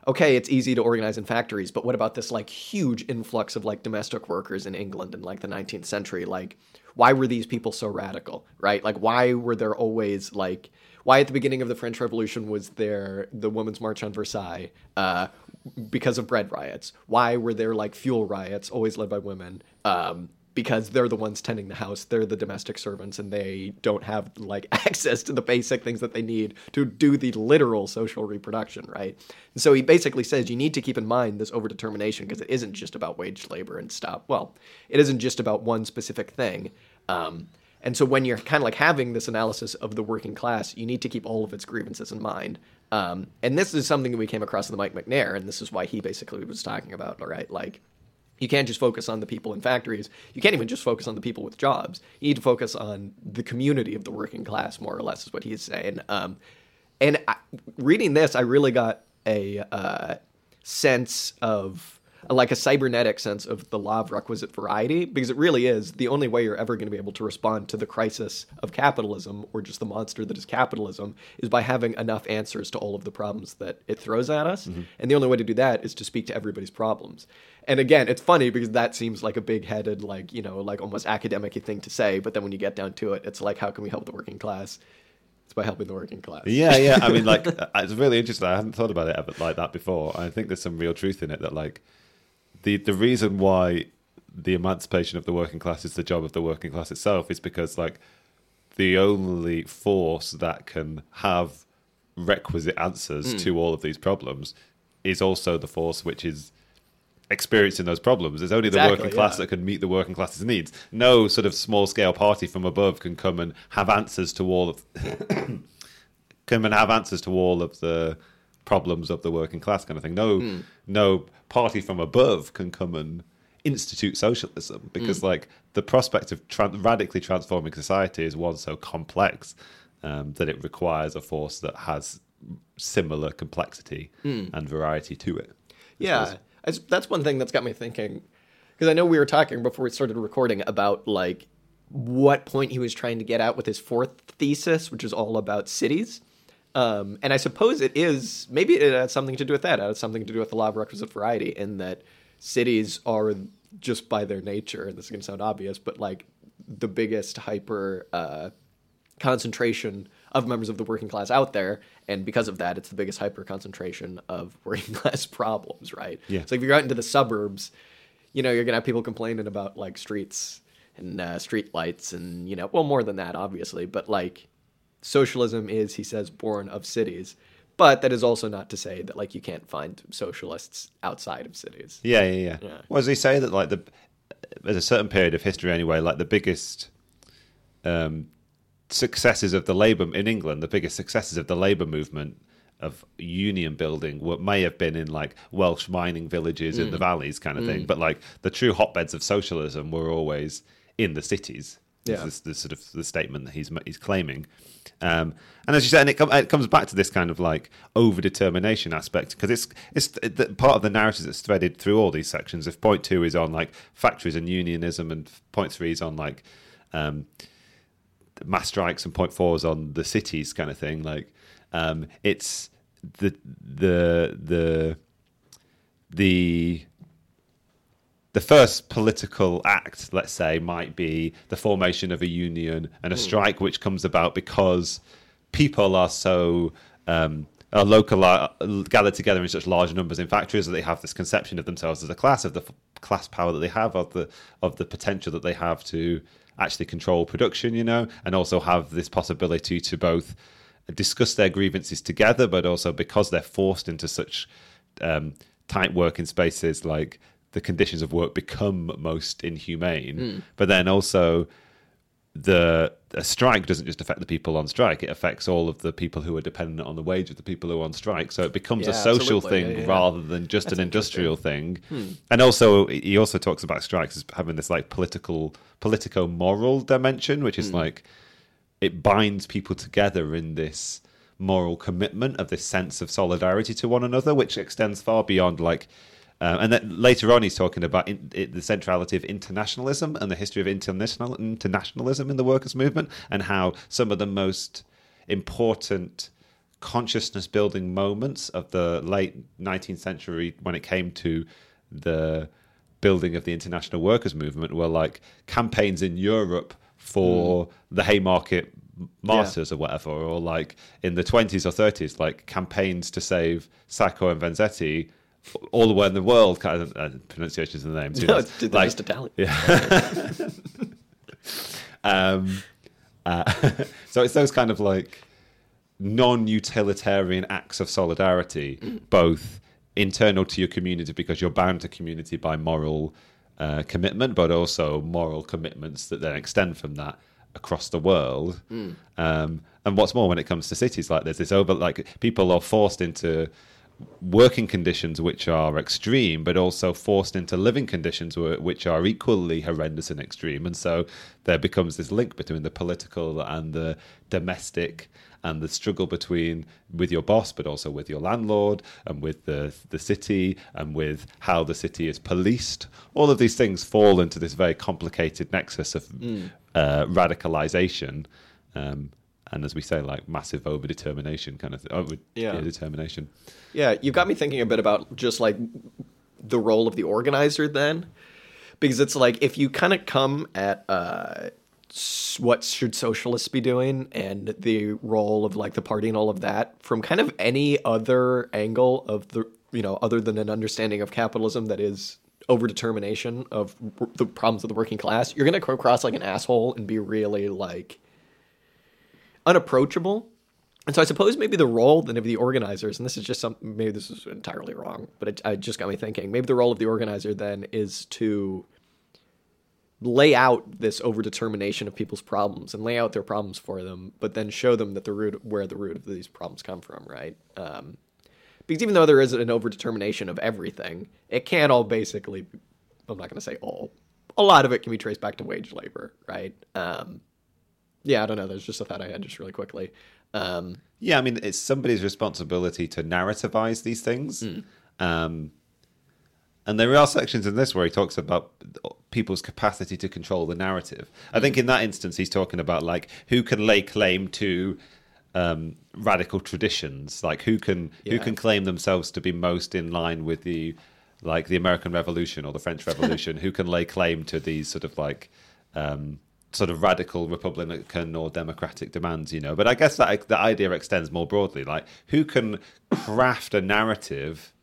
okay, it's easy to organize in factories, but what about this like huge influx of like domestic workers in England in like the 19th century? Like, why were these people so radical, right? Like, why were there always like, why at the beginning of the French Revolution was there the Women's March on Versailles? Uh, because of bread riots. Why were there like fuel riots, always led by women? Um, because they're the ones tending the house they're the domestic servants and they don't have like access to the basic things that they need to do the literal social reproduction right? And so he basically says you need to keep in mind this overdetermination because it isn't just about wage labor and stuff. Well it isn't just about one specific thing. Um, and so when you're kind of like having this analysis of the working class you need to keep all of its grievances in mind. Um, and this is something that we came across in the mike macnair and this is why he basically was talking about all right like you can't just focus on the people in factories. You can't even just focus on the people with jobs. You need to focus on the community of the working class, more or less, is what he's saying. Um, and I, reading this, I really got a uh, sense of like a cybernetic sense of the law of requisite variety because it really is the only way you're ever going to be able to respond to the crisis of capitalism or just the monster that is capitalism is by having enough answers to all of the problems that it throws at us mm-hmm. and the only way to do that is to speak to everybody's problems and again it's funny because that seems like a big-headed like you know like almost academic thing to say but then when you get down to it it's like how can we help the working class it's by helping the working class Yeah, yeah. I mean, like, uh, it's really interesting. I hadn't thought about it ever like that before. I think there's some real truth in it that, like, the the reason why the emancipation of the working class is the job of the working class itself is because, like, the only force that can have requisite answers hmm. to all of these problems is also the force which is experiencing those problems. It's only the Exactly, working class yeah. that can meet the working class's needs. No sort of small scale party from above can come and have answers to all of come and have answers to all of the problems of the working class kind of thing. No Hmm. no party from above can come and institute socialism because Hmm. like the prospect of tran radically transforming society is one so complex um, that it requires a force that has similar complexity Hmm. and variety to it. Yeah, that's, that's one thing that's got me thinking. Because I know we were talking before we started recording about like what point he was trying to get out with his fourth thesis, which is all about cities. Um, and I suppose it is maybe it has something to do with that. It has something to do with the law of requisite variety, in that cities are just by their nature, and this is going to sound obvious, but like the biggest hyper uh, concentration of members of the working class out there, and because of that, it's the biggest hyper concentration of working class problems, right? Yeah. So if you're out into the suburbs, you know you're gonna have people complaining about like streets and uh, street lights, and you know, well, more than that, obviously, but like socialism is, he says, born of cities. But that is also not to say that like you can't find socialists outside of cities. Yeah, yeah, yeah. Yeah. Well, as they say that like the at a certain period of history anyway, like the biggest um, successes of the labour in England, the biggest successes of the labour movement of union building what may have been in like Welsh mining villages in the valleys kind of thing, but like the true hotbeds of socialism were always in the cities. Yeah. This is the sort of the statement that he's he's claiming. Um, and as you said, and it, com- it comes back to this kind of like over determination aspect because it's it's the, part of the narrative that's threaded through all these sections. If point two is on like factories and unionism, and point three is on like um, mass strikes, and point four is on the cities kind of thing. Like um, it's the the the the the first political act, let's say, might be the formation of a union and a strike, which comes about because people are so um, are local are gathered together in such large numbers in factories that they have this conception of themselves as a class, of the f- class power that they have, of the of the potential that they have to actually control production, you know, and also have this possibility to both discuss their grievances together, but also because they're forced into such um, tight working spaces, like the conditions of work become most inhumane. Hmm. But then also, the a strike doesn't just affect the people on strike; it affects all of the people who are dependent on the wage of the people who are on strike. So it becomes Yeah, a social absolutely. thing Yeah, yeah. rather than just That's an industrial thing. Hmm. And also, he also talks about strikes as having this like political, politico moral dimension, which is hmm. like it binds people together in this moral commitment of this sense of solidarity to one another, which extends far beyond like. Uh, and then later on, he's talking about in, the centrality of internationalism and the history of international internationalism in the workers' movement, and how some of the most important consciousness building moments of the late 19th century, when it came to the building of the international workers' movement, were like campaigns in Europe for the Haymarket martyrs or whatever, or like in the 20s or 30s, like campaigns to save Sacco and Vanzetti all the way in the world, kind of uh, pronunciations of the names. who No, it's Like- just Italian. um, uh, so it's those kind of like non-utilitarian acts of solidarity, both internal to your community because you're bound to community by moral uh, commitment, but also moral commitments that then extend from that across the world. Um, and what's more, when it comes to cities, like there's this over, like people are forced into working conditions which are extreme, but also forced into living conditions which are equally horrendous and extreme. And so there becomes this link between the political and the domestic and the struggle between with your boss, but also with your landlord and with the the city and with how the city is policed. All of these things fall into this very complicated nexus of uh, radicalization. Um, and as we say, like massive overdetermination kind of thing. Over, Yeah. yeah, determination. Yeah, you got me thinking a bit about just like the role of the organizer then, because it's like if you kind of come at uh, what should socialists be doing and the role of like the party and all of that from kind of any other angle of the you know other than an understanding of capitalism that is overdetermination of the problems of the working class, you're gonna come across like an asshole and be really like unapproachable. And so I suppose maybe the role then of the organizers, and this is just some maybe this is entirely wrong, but it, it just got me thinking. Maybe the role of the organizer then is to lay out this overdetermination of people's problems and lay out their problems for them, but then show them that the root where the root of these problems come from, right? Um, because even though there is an overdetermination of everything, it can't all basically. I'm not going to say all. A lot of it can be traced back to wage labor, right? Um, yeah, I don't know. There's just a thought I had just really quickly. Um, Yeah, I mean, it's somebody's responsibility to narrativize these things. Um, and there are sections in this where he talks about people's capacity to control the narrative. I think in that instance, he's talking about like who can lay claim to um, radical traditions, like who can who can claim themselves to be most in line with the like the American Revolution or the French Revolution, who can lay claim to these sort of like um, sort of radical Republican or democratic demands, you know. But I guess that the idea extends more broadly, like who can craft a narrative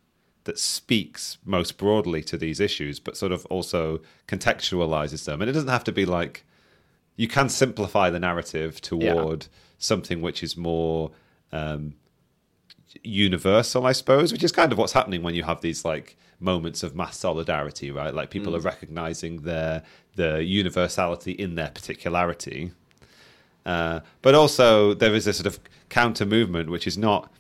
that speaks most broadly to these issues, but sort of also contextualizes them. And it doesn't have to be like you can simplify the narrative toward something which is more um, universal, I suppose, which is kind of what's happening when you have these like moments of mass solidarity, right? Like people are recognizing their the universality in their particularity. Uh, but also there is a sort of counter movement, which is not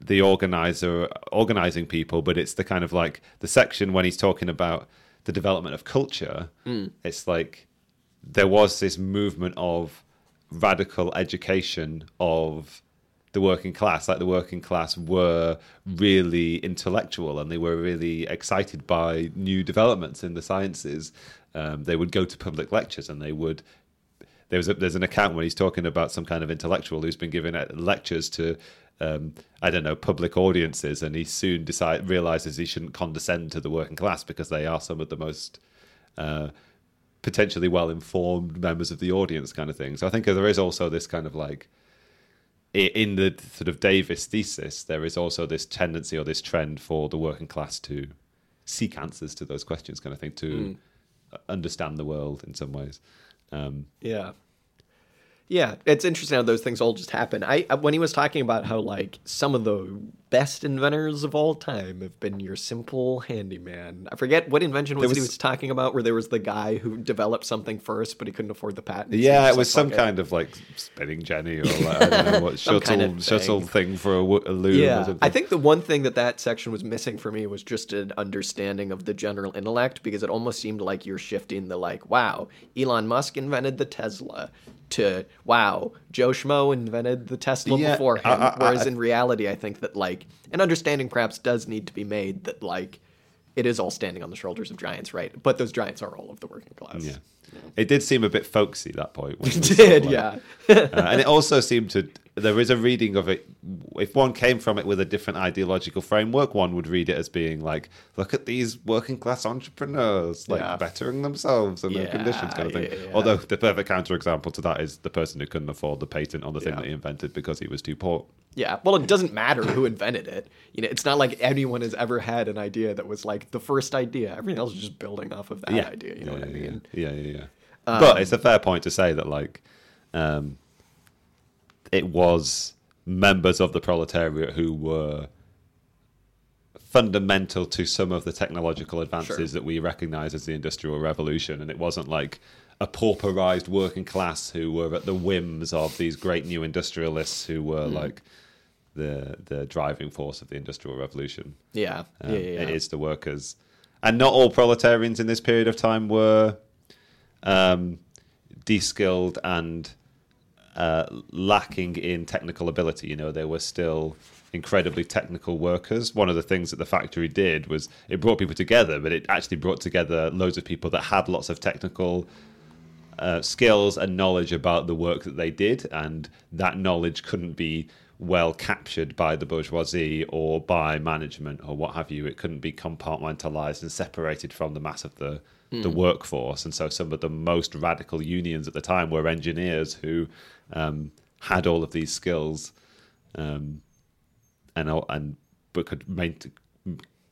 the organizer organizing people, but it's the kind of like the section when he's talking about the development of culture. It's like there was this movement of radical education of the working class like the working class were really intellectual and they were really excited by new developments in the sciences um, they would go to public lectures and they would there was a, there's an account where he's talking about some kind of intellectual who's been giving uh, lectures to um, I don't know public audiences, and he soon decide realizes he shouldn't condescend to the working class because they are some of the most uh, potentially well informed members of the audience, kind of thing. So I think there is also this kind of like in the sort of Davis thesis, there is also this tendency or this trend for the working class to seek answers to those questions, kind of thing, to understand the world in some ways. Um, Yeah. Yeah, it's interesting how those things all just happen. I I- when he was talking about how like some of the best inventors of all time have been your simple handyman. I forget what invention was, There he was- was talking about where there was the guy who developed something first but he couldn't afford the patent. Yeah, it was like, some it. kind of like spinning jenny or like, I don't know what shuttle kind of shuttle thing. thing for a, a loom. or Yeah, something. I think the one thing that that section was missing for me was just an understanding of the general intellect because it almost seemed like you're shifting the like, wow, Elon Musk invented the Tesla to wow, Joe Schmo invented the Tesla Yeah, before him. I- I- Whereas I- in reality, I think that like an understanding perhaps does need to be made that like it is all standing on the shoulders of giants, right? But those giants are all of the working class. Yeah. It did seem a bit folksy at that point. It was did, yeah. uh, and it also seemed to. There is a reading of it. If one came from it with a different ideological framework, one would read it as being like, "Look at these working class entrepreneurs, like Yeah. bettering themselves and their conditions, kind of thing." yeah, yeah. Although the perfect counterexample to that is the person who couldn't afford the patent on the thing Yeah. that he invented because he was too poor. Yeah, well, it doesn't matter who invented it. You know, it's not like anyone has ever had an idea that was like the first idea. Everything else is just building off of that yeah. idea. You know yeah, what I yeah, mean? Yeah, yeah, yeah. but it's a fair point to say that, like, um, it was members of the proletariat who were fundamental to some of the technological advances Sure. that we recognize as the industrial revolution and it wasn't like a pauperized working class who were at the whims of these great new industrialists who were like the the driving force of the industrial revolution Yeah, um, yeah, yeah. yeah. It is the workers, and not all proletarians in this period of time were um, de-skilled and uh, lacking in technical ability. You know, they were still incredibly technical workers. One of the things that the factory did was it brought people together, but it actually brought together loads of people that had lots of technical uh, skills and knowledge about the work that they did, and that knowledge couldn't be well captured by the bourgeoisie or by management or what have you. It couldn't be compartmentalized and separated from the mass of the the workforce. And so, some of the most radical unions at the time were engineers who um, had all of these skills, um, and and but could maintain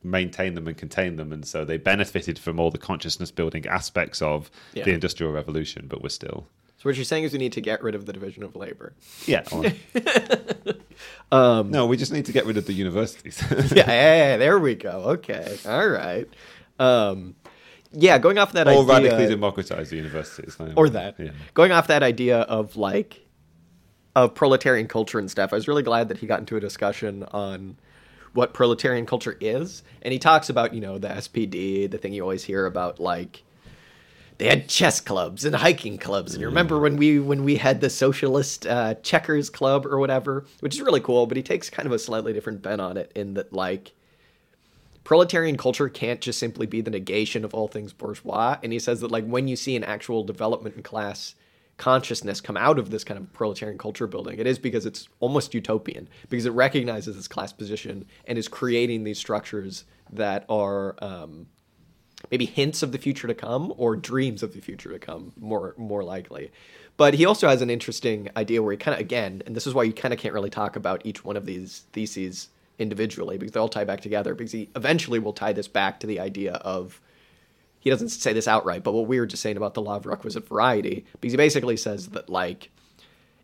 maintain them and contain them and so they benefited from all the consciousness building aspects of Yeah. the industrial revolution but we're still So what you're saying is we need to get rid of the division of labor. yeah um, no we just need to get rid of the universities yeah, hey, there we go. Okay, all right. Um, yeah, going off that or idea, radically democratize the universities or that. yeah Going off that idea of like of proletarian culture and stuff, I was really glad that he got into a discussion on what proletarian culture is, and he talks about you know the SPD, the thing you always hear about like they had chess clubs and hiking clubs, and you remember when we when we had the socialist uh, checkers club or whatever, which is really cool. But he takes kind of a slightly different bent on it in that like proletarian culture can't just simply be the negation of all things bourgeois. And he says that like when you see an actual development in class consciousness come out of this kind of proletarian culture building, it is because it's almost utopian because it recognizes its class position and is creating these structures that are um, maybe hints of the future to come or dreams of the future to come more more likely but he also has an interesting idea where he kind of again and this is why you kind of can't really talk about each one of these theses individually because they all tie back together because he eventually will tie this back to the idea of he doesn't say this outright but what we were just saying about the law of requisite variety because he basically says that like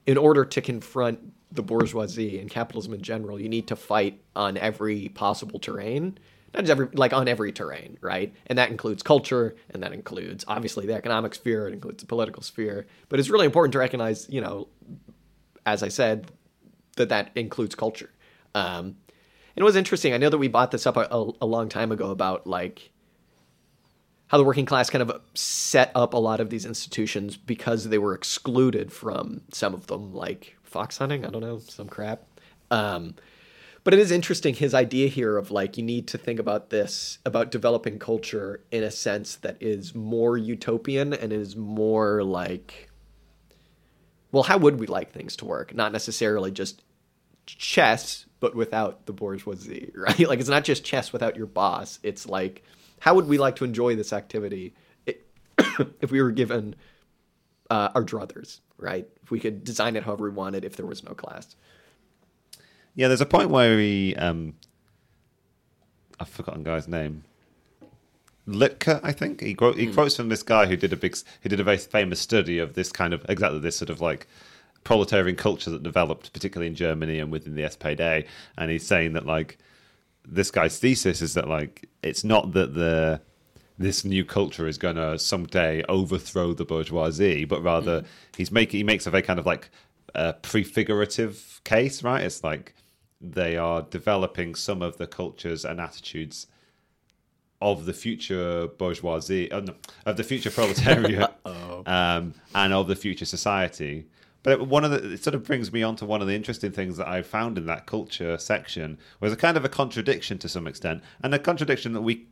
in order to confront the bourgeoisie and capitalism in general, you need to fight on every possible terrain. Not just every like on every terrain, right? And that includes culture, and that includes obviously the economic sphere, it includes the political sphere. But it's really important to recognize, you know, as I said, that that includes culture. Um, it was interesting. I know that we bought this up a, a, a long time ago about like how the working class kind of set up a lot of these institutions because they were excluded from some of them, like fox hunting. I don't know, some crap. Um, but it is interesting his idea here of like you need to think about this about developing culture in a sense that is more utopian and is more like well how would we like things to work not necessarily just chess but without the bourgeoisie right? Like it's not just chess without your boss. It's like how would we like to enjoy this activity if we were given uh, our druthers right? If we could design it however we wanted if there was no class. Yeah, there's a point where we, um, I've forgotten guy's name. Lidtke, I think? He, quote, he quotes from this guy who did a big, who did a very famous study of this kind of exactly this sort of like proletarian culture that developed, particularly in Germany and within the SPD. And he's saying that like this guy's thesis is that like it's not that the this new culture is going to someday overthrow the bourgeoisie, but rather he's making he makes a very kind of like uh, prefigurative case, right? It's like they are developing some of the cultures and attitudes of the future bourgeoisie, oh, no, of the future proletariat, um, and of the future society. But one of the it sort of brings me on to one of the interesting things that I found in that culture section was a kind of a contradiction to some extent, and a contradiction that we,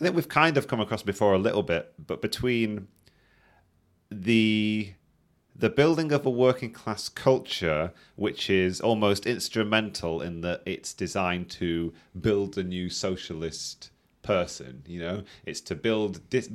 I think we've kind of come across before a little bit, but between the the building of a working class culture, which is almost instrumental in that it's designed to build a new socialist person. You know, it's to build, dis-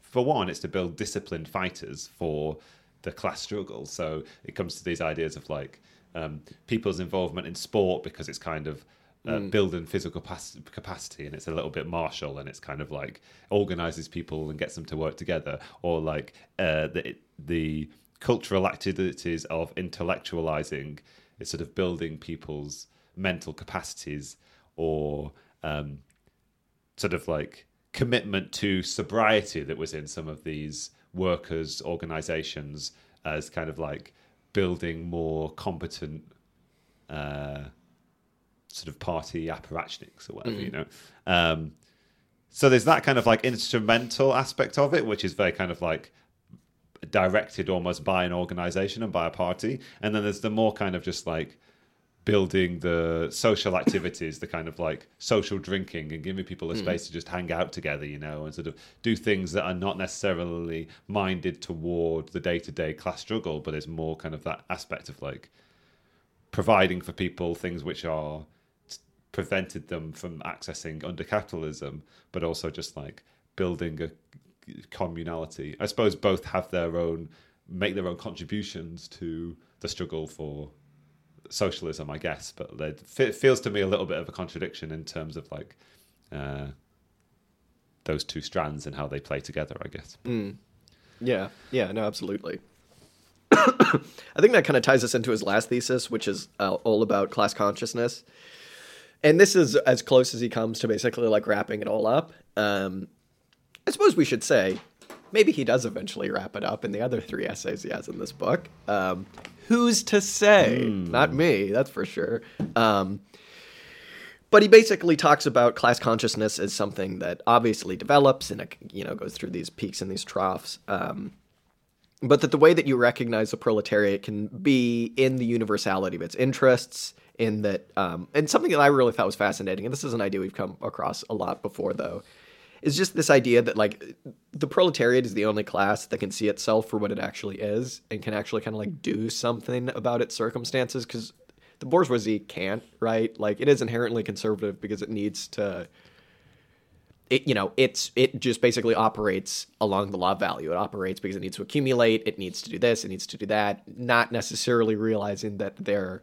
for one, it's to build disciplined fighters for the class struggle. So it comes to these ideas of like um, people's involvement in sport because it's kind of uh, building physical capacity and it's a little bit martial and it's kind of like organizes people and gets them to work together or like uh, the the cultural activities of intellectualizing is sort of building people's mental capacities or um, sort of like commitment to sobriety that was in some of these workers organizations as kind of like building more competent uh, sort of party apparatchiks or whatever, you know. Um, so there's that kind of like instrumental aspect of it, which is very kind of like directed almost by an organization and by a party. And then there's the more kind of just like building the social activities, the kind of like social drinking and giving people a hmm. space to just hang out together, you know, and sort of do things that are not necessarily minded toward the day to day class struggle, but is more kind of that aspect of like providing for people things which are prevented them from accessing under capitalism, but also just like building a communality. I suppose both have their own, make their own contributions to the struggle for socialism, I guess. But it fe- feels to me a little bit of a contradiction in terms of like uh, those two strands and how they play together, I guess. Yeah, yeah, no, absolutely. I think that kind of ties us into his last thesis, which is uh, all about class consciousness. And this is as close as he comes to basically like wrapping it all up. Um, I suppose we should say maybe he does eventually wrap it up in the other three essays he has in this book. Um, who's to say? Not me, that's for sure. Um, but he basically talks about class consciousness as something that obviously develops and it you know goes through these peaks and these troughs. Um, but that the way that you recognize the proletariat can be in the universality of its interests. In that, um, and something that I really thought was fascinating, and this is an idea we've come across a lot before, though, is just this idea that like the proletariat is the only class that can see itself for what it actually is and can actually kind of like do something about its circumstances because the bourgeoisie can't, right? Like it is inherently conservative because it needs to it you know it's it just basically operates along the law of value it operates because it needs to accumulate it needs to do this it needs to do that not necessarily realizing that they're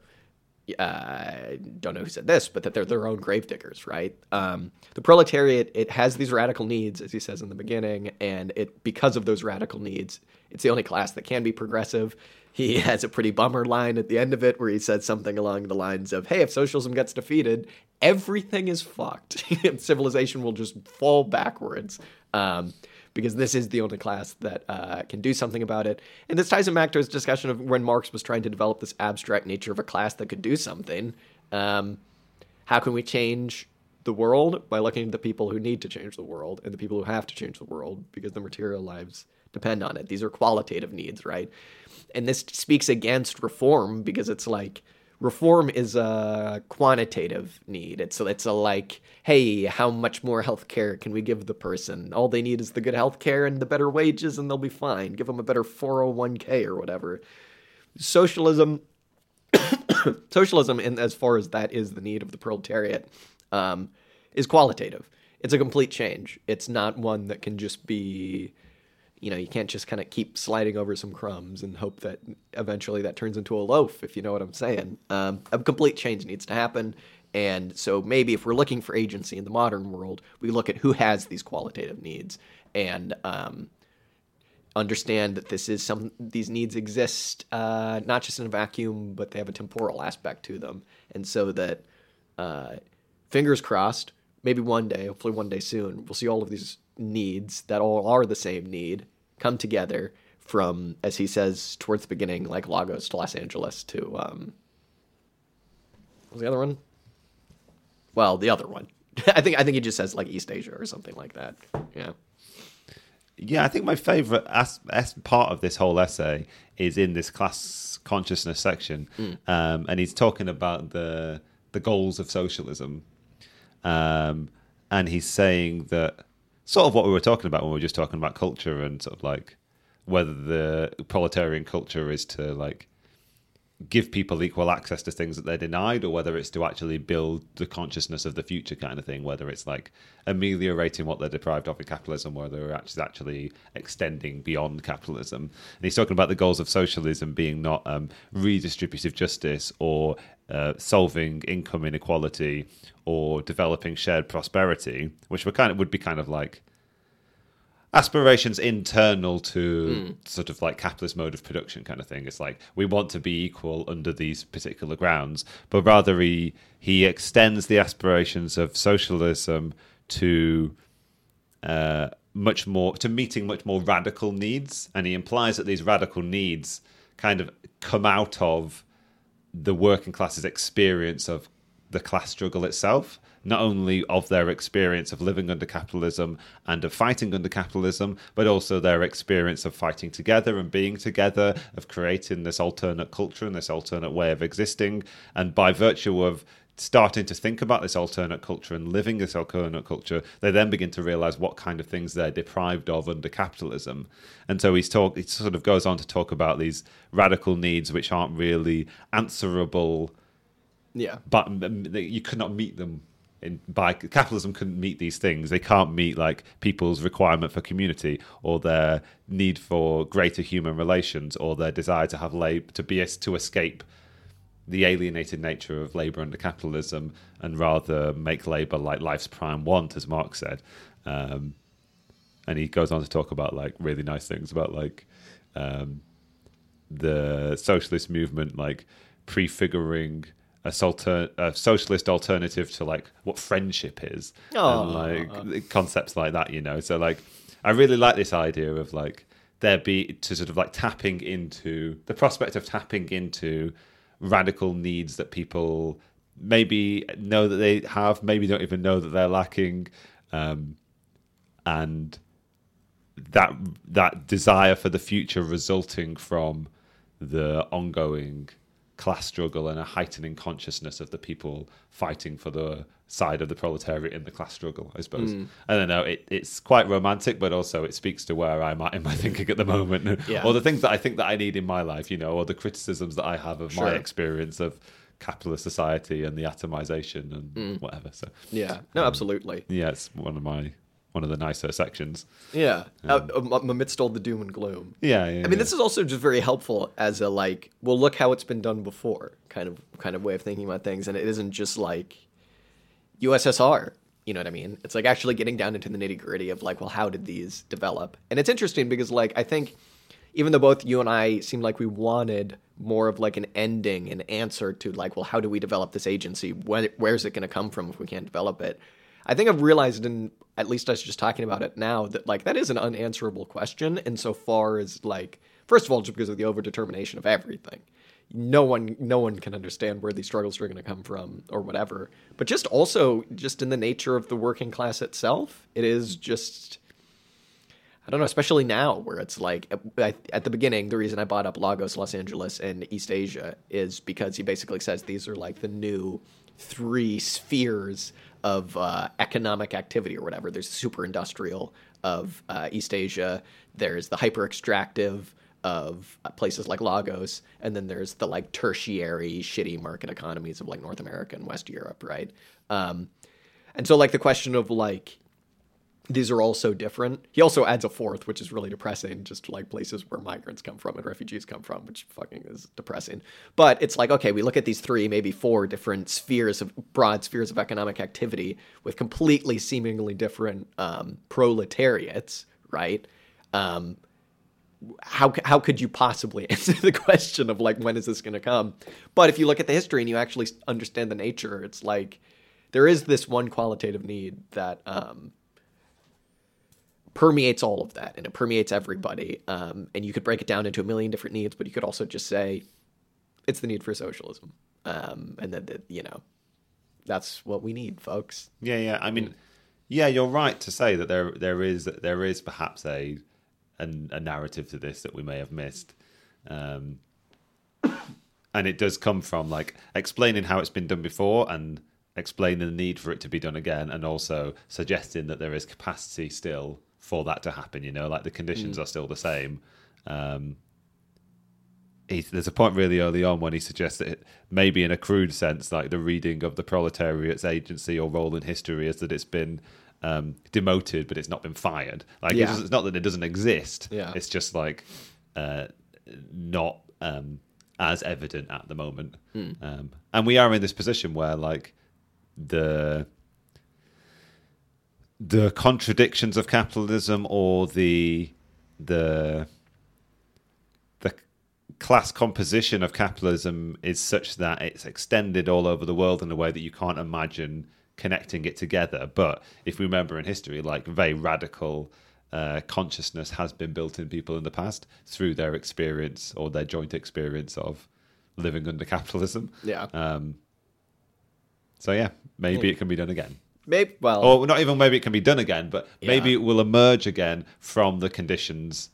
uh, don't know who said this, but that they're their own gravediggers, right? Um, the proletariat it has these radical needs, as he says in the beginning, and it because of those radical needs, it's the only class that can be progressive. he has a pretty bummer line at the end of it where he says something along the lines of, "Hey, if socialism gets defeated, everything is fucked. Civilization will just fall backwards." Um, because this is the only class that uh, can do something about it. And this ties him back to his discussion of when Marx was trying to develop this abstract nature of a class that could do something. Um, how can we change the world? By looking at the people who need to change the world and the people who have to change the world because their material lives depend on it. These are qualitative needs, right? And this speaks against reform because it's like reform is a quantitative need. It's it's a like, hey, how much more health care can we give the person? All they need is the good health care and the better wages, and they'll be fine. Give them a better 401k or whatever. Socialism, socialism, in as far as that is the need of the proletariat, um, is qualitative. It's a complete change. It's not one that can just be you know, you can't just kind of keep sliding over some crumbs and hope that eventually that turns into a loaf, if you know what I'm saying. Um, a complete change needs to happen. And so maybe if we're looking for agency in the modern world, we look at who has these qualitative needs and um, understand that this is some these needs exist uh, not just in a vacuum, but they have a temporal aspect to them, and so that uh, fingers crossed, maybe one day, hopefully one day soon, we'll see all of these needs that all are the same need come together from, as he says towards the beginning, like Lagos to Los Angeles to um, what was the other one? Well, the other one. I think I think he just says like East Asia or something like that. Yeah. Yeah, I think my favorite as, as part of this whole essay is in this class consciousness section, mm. um, and he's talking about the the goals of socialism, um, and he's saying that sort of what we were talking about when we were just talking about culture and sort of like whether the proletarian culture is to like give people equal access to things that they're denied or whether it's to actually build the consciousness of the future kind of thing whether it's like ameliorating what they're deprived of in capitalism whether it's actually actually extending beyond capitalism. And he's talking about the goals of socialism being not um, redistributive justice or uh, solving income inequality or developing shared prosperity, which were kind of would be kind of like aspirations internal to mm. sort of like capitalist mode of production kind of thing. It's like we want to be equal under these particular grounds, but rather he he extends the aspirations of socialism to uh, much more to meeting much more radical needs, and he implies that these radical needs kind of come out of the working class's experience of the class struggle itself, not only of their experience of living under capitalism and of fighting under capitalism, but also their experience of fighting together and being together, of creating this alternate culture and this alternate way of existing. And by virtue of starting to think about this alternate culture and living this alternate culture, they then begin to realize what kind of things they're deprived of under capitalism. And so he's talk he sort of goes on to talk about these radical needs which aren't really answerable. Yeah. But you could not meet them in by capitalism couldn't meet these things. They can't meet like people's requirement for community or their need for greater human relations or their desire to have labor to be to escape the alienated nature of labour under capitalism and rather make labour like life's prime want, as Marx said. Um, and he goes on to talk about like really nice things about like um, the socialist movement, like prefiguring a, salter- a, socialist alternative to like what friendship is, oh. and like concepts like that. You know, so like I really like this idea of like there be to sort of like tapping into the prospect of tapping into radical needs that people maybe know that they have, maybe don't even know that they're lacking, um, and that that desire for the future resulting from the ongoing class struggle and a heightening consciousness of the people fighting for the side of the proletariat in the class struggle, I suppose. Mm. I don't know. It, it's quite romantic, but also it speaks to where I'm at in my thinking at the moment, yeah. or the things that I think that I need in my life, you know, or the criticisms that I have of sure. my experience of capitalist society and the atomization and mm. whatever. So yeah, no, um, absolutely. Yeah, it's one of my one of the nicer sections. Yeah, um, uh, amidst all the doom and gloom. Yeah, yeah I mean, yeah. this is also just very helpful as a like, well, look how it's been done before, kind of kind of way of thinking about things, and it isn't just like USSR. You know what I mean? It's like actually getting down into the nitty gritty of like, well, how did these develop? And it's interesting because like I think even though both you and I seemed like we wanted more of like an ending, an answer to like, well, how do we develop this agency? Where, where's it going to come from if we can't develop it? I think I've realized, in at least us just talking about it now, that like that is an unanswerable question insofar as like, first of all, just because of the overdetermination of everything. No one, no one can understand where these struggles are going to come from or whatever. But just also, just in the nature of the working class itself, it is just I don't know, especially now where it's like at, at, the beginning, the reason I bought up Lagos, Los Angeles, and East Asia is because he basically says these are like the new three spheres of uh, economic activity or whatever. There's the super industrial of uh, East Asia, there's the hyper extractive of places like Lagos, and then there's the like tertiary shitty market economies of like North America and West Europe, right? Um, and so like the question of like these are all so different. He also adds a fourth, which is really depressing, just like places where migrants come from and refugees come from, which fucking is depressing. But it's like, okay, we look at these three, maybe four different spheres of broad spheres of economic activity with completely seemingly different um, proletariats, right? Um, how how could you possibly answer the question of like when is this going to come? But if you look at the history and you actually understand the nature, it's like there is this one qualitative need that um, permeates all of that and it permeates everybody. Um, and you could break it down into a million different needs, but you could also just say it's the need for socialism. Um, and that, you know, that's what we need, folks. Yeah, yeah. I mean, yeah, you're right to say that there there is there is perhaps a a, a narrative to this that we may have missed. Um, and it does come from like explaining how it's been done before and explaining the need for it to be done again and also suggesting that there is capacity still for that to happen. You know, like the conditions mm. are still the same. Um, he, there's a point really early on when he suggests that it, maybe in a crude sense, like the reading of the proletariat's agency or role in history is that it's been um, demoted, but it's not been fired. Like yeah. it's, not that it doesn't exist. Yeah. It's just like uh, not um, as evident at the moment. Mm. Um, and we are in this position where like the the contradictions of capitalism or the the the class composition of capitalism is such that it's extended all over the world in a way that you can't imagine connecting it together. But if we remember in history, like very radical uh, consciousness has been built in people in the past through their experience or their joint experience of living under capitalism. Yeah. Um, so yeah, maybe yeah. it can be done again. Maybe well, or not even maybe it can be done again, but yeah. maybe it will emerge again from the conditions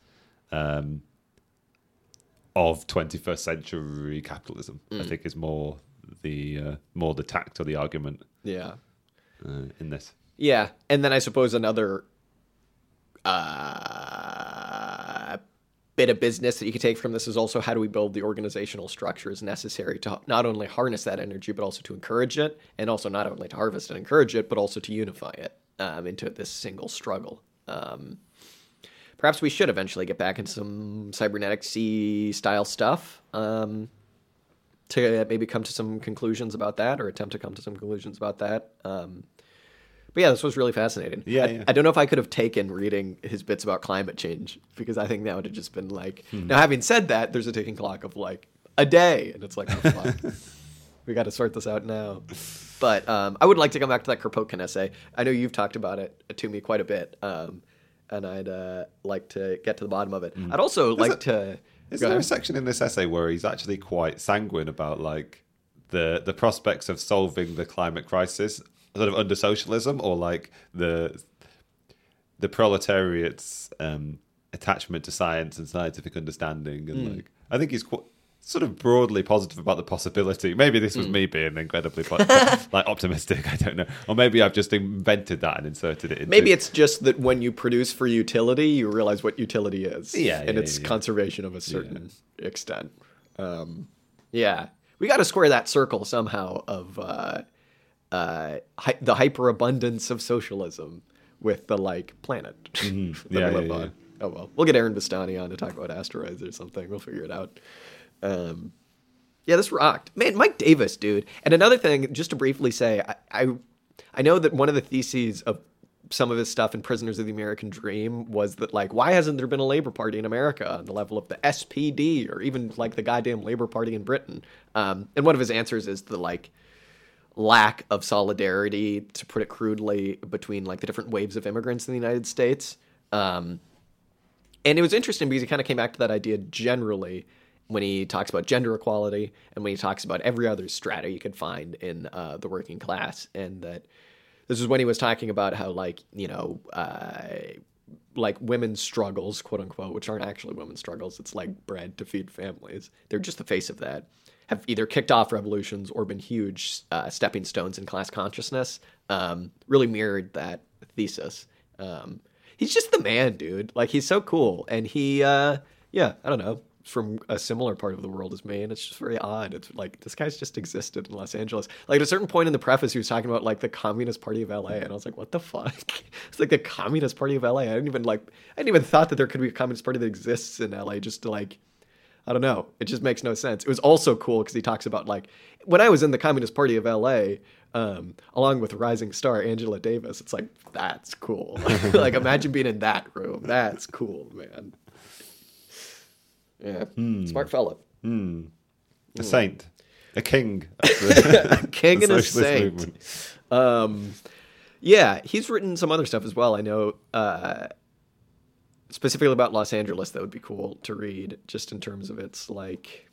um, of 21st century capitalism. Mm. I think is more the uh, more the tact or the argument. Yeah, uh, in this. Yeah, and then I suppose another uh, bit of business that you could take from this is also how do we build the organizational structures necessary to not only harness that energy but also to encourage it and also not only to harvest and encourage it but also to unify it um, into this single struggle. Um, perhaps we should eventually get back into some cybernetic c style stuff um, to maybe come to some conclusions about that or attempt to come to some conclusions about that. Um, but yeah, this was really fascinating. Yeah I, yeah I, don't know if I could have taken reading his bits about climate change because I think that would have just been like. Hmm. Now, having said that, there's a ticking clock of like a day, and it's like, oh, we got to sort this out now. But um, I would like to come back to that Kropotkin essay. I know you've talked about it to me quite a bit, um, and I'd uh, like to get to the bottom of it. Mm. I'd also is like it, to. Is there ahead. a section in this essay where he's actually quite sanguine about like the the prospects of solving the climate crisis sort of under socialism or like the the proletariat's um, attachment to science and scientific understanding and mm. like I think he's quite sort of broadly positive about the possibility. Maybe this was mm. me being incredibly like optimistic. I don't know, or maybe I've just invented that and inserted it. Into... Maybe it's just that when you produce for utility, you realize what utility is. Yeah, and yeah, it's yeah. conservation of a certain yeah. extent. Um, yeah, we got to square that circle somehow of uh, uh, hi- the hyperabundance of socialism with the like planet mm-hmm. yeah, we live yeah, on. Oh well, we'll get Aaron Bastani on to talk about asteroids or something. We'll figure it out. Um, yeah, this rocked, man. Mike Davis, dude. And another thing, just to briefly say, I, I, I know that one of the theses of some of his stuff in Prisoners of the American Dream was that like why hasn't there been a Labor Party in America on the level of the SPD or even like the goddamn Labor Party in Britain? Um, and one of his answers is the like lack of solidarity, to put it crudely, between like the different waves of immigrants in the United States. Um, and it was interesting because he kind of came back to that idea generally when he talks about gender equality and when he talks about every other strata you could find in uh, the working class, and that this is when he was talking about how like you know uh, like women's struggles quote unquote which aren't actually women's struggles it's like bread to feed families they're just the face of that have either kicked off revolutions or been huge uh, stepping stones in class consciousness um, really mirrored that thesis um, he's just the man dude like he's so cool and he uh, yeah i don't know from a similar part of the world as me, and it's just very odd. It's like this guy's just existed in Los Angeles. Like at a certain point in the preface, he was talking about like the Communist Party of LA, and I was like, what the fuck? it's like the Communist Party of LA. I didn't even like, I didn't even thought that there could be a Communist Party that exists in LA. Just to like, I don't know. It just makes no sense. It was also cool because he talks about like when I was in the Communist Party of LA. Um, along with rising star Angela Davis, it's like that's cool. like imagine being in that room. That's cool, man. Yeah, smart fella. A saint, a king, the- A king and a saint. Um, yeah, he's written some other stuff as well. I know uh, specifically about Los Angeles that would be cool to read, just in terms of its like.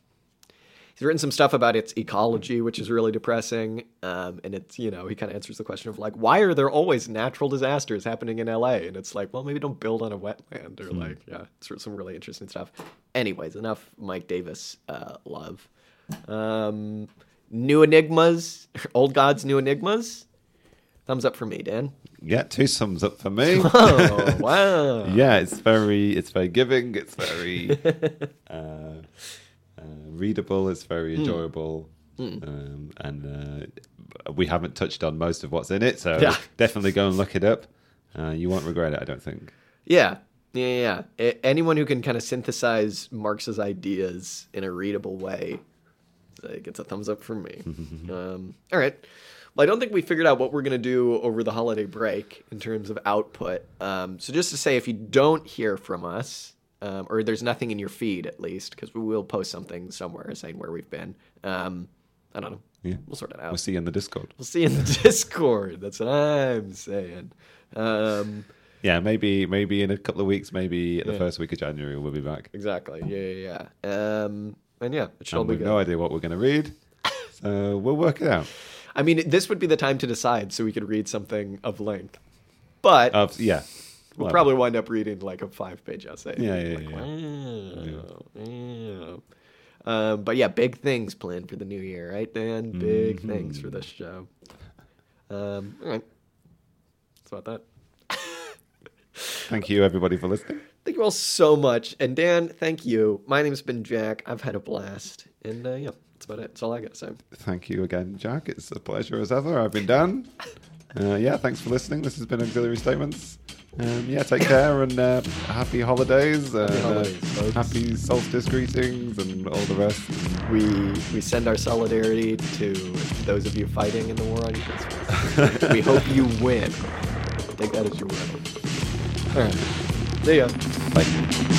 He's written some stuff about its ecology, which is really depressing. Um, and it's you know he kind of answers the question of like why are there always natural disasters happening in LA? And it's like well maybe don't build on a wetland or like yeah, it's sort of some really interesting stuff. Anyways, enough Mike Davis uh, love. Um, new enigmas, old gods, new enigmas. Thumbs up for me, Dan. Yeah, two thumbs up for me. Oh wow! yeah, it's very, it's very giving. It's very uh, uh, readable. It's very Hmm. enjoyable, um, and uh, we haven't touched on most of what's in it, so Yeah. definitely go and look it up. Uh, you won't regret it, I don't think. Yeah, yeah, yeah. Anyone who can kind of synthesize Marx's ideas in a readable way uh, gets a thumbs up from me. um, all right. Well, I don't think we figured out what we're going to do over the holiday break in terms of output. Um, so, just to say, if you don't hear from us, um, or there's nothing in your feed at least, because we will post something somewhere saying where we've been. Um, I don't know. Yeah. We'll sort it out. We'll see you in the Discord. We'll see you in the Discord. That's what I'm saying. Um, Yeah, maybe maybe in a couple of weeks, maybe at the first week of January, we'll be back. Exactly. Yeah, yeah, yeah. Um, and yeah, it should all And be we've good. no idea what we're going to read, so we'll work it out. I mean, this would be the time to decide, so we could read something of length. But Of yeah, we'll probably wind up reading like a five-page essay. Yeah, yeah, Like, yeah. wow. Um, but yeah, big things planned for the new year, right, Dan? Big Mm-hmm. things for this show. Um, all right. That's about that. Thank you everybody for listening. Thank you all so much. And Dan, thank you. My name's been Jack. I've had a blast. And uh, yeah, that's about it. That's all I got to say. Thank you again, Jack. It's a pleasure as ever. I've been Dan. Uh, yeah, thanks for listening. This has been Auxiliary Statements. Um, yeah, take care and uh, happy holidays. Uh, holidays, folks. happy solstice greetings and all the rest. We we send our solidarity to those of you fighting in the war on Christmas. we hope you win. Take that as your win. All right. See ya. Bye.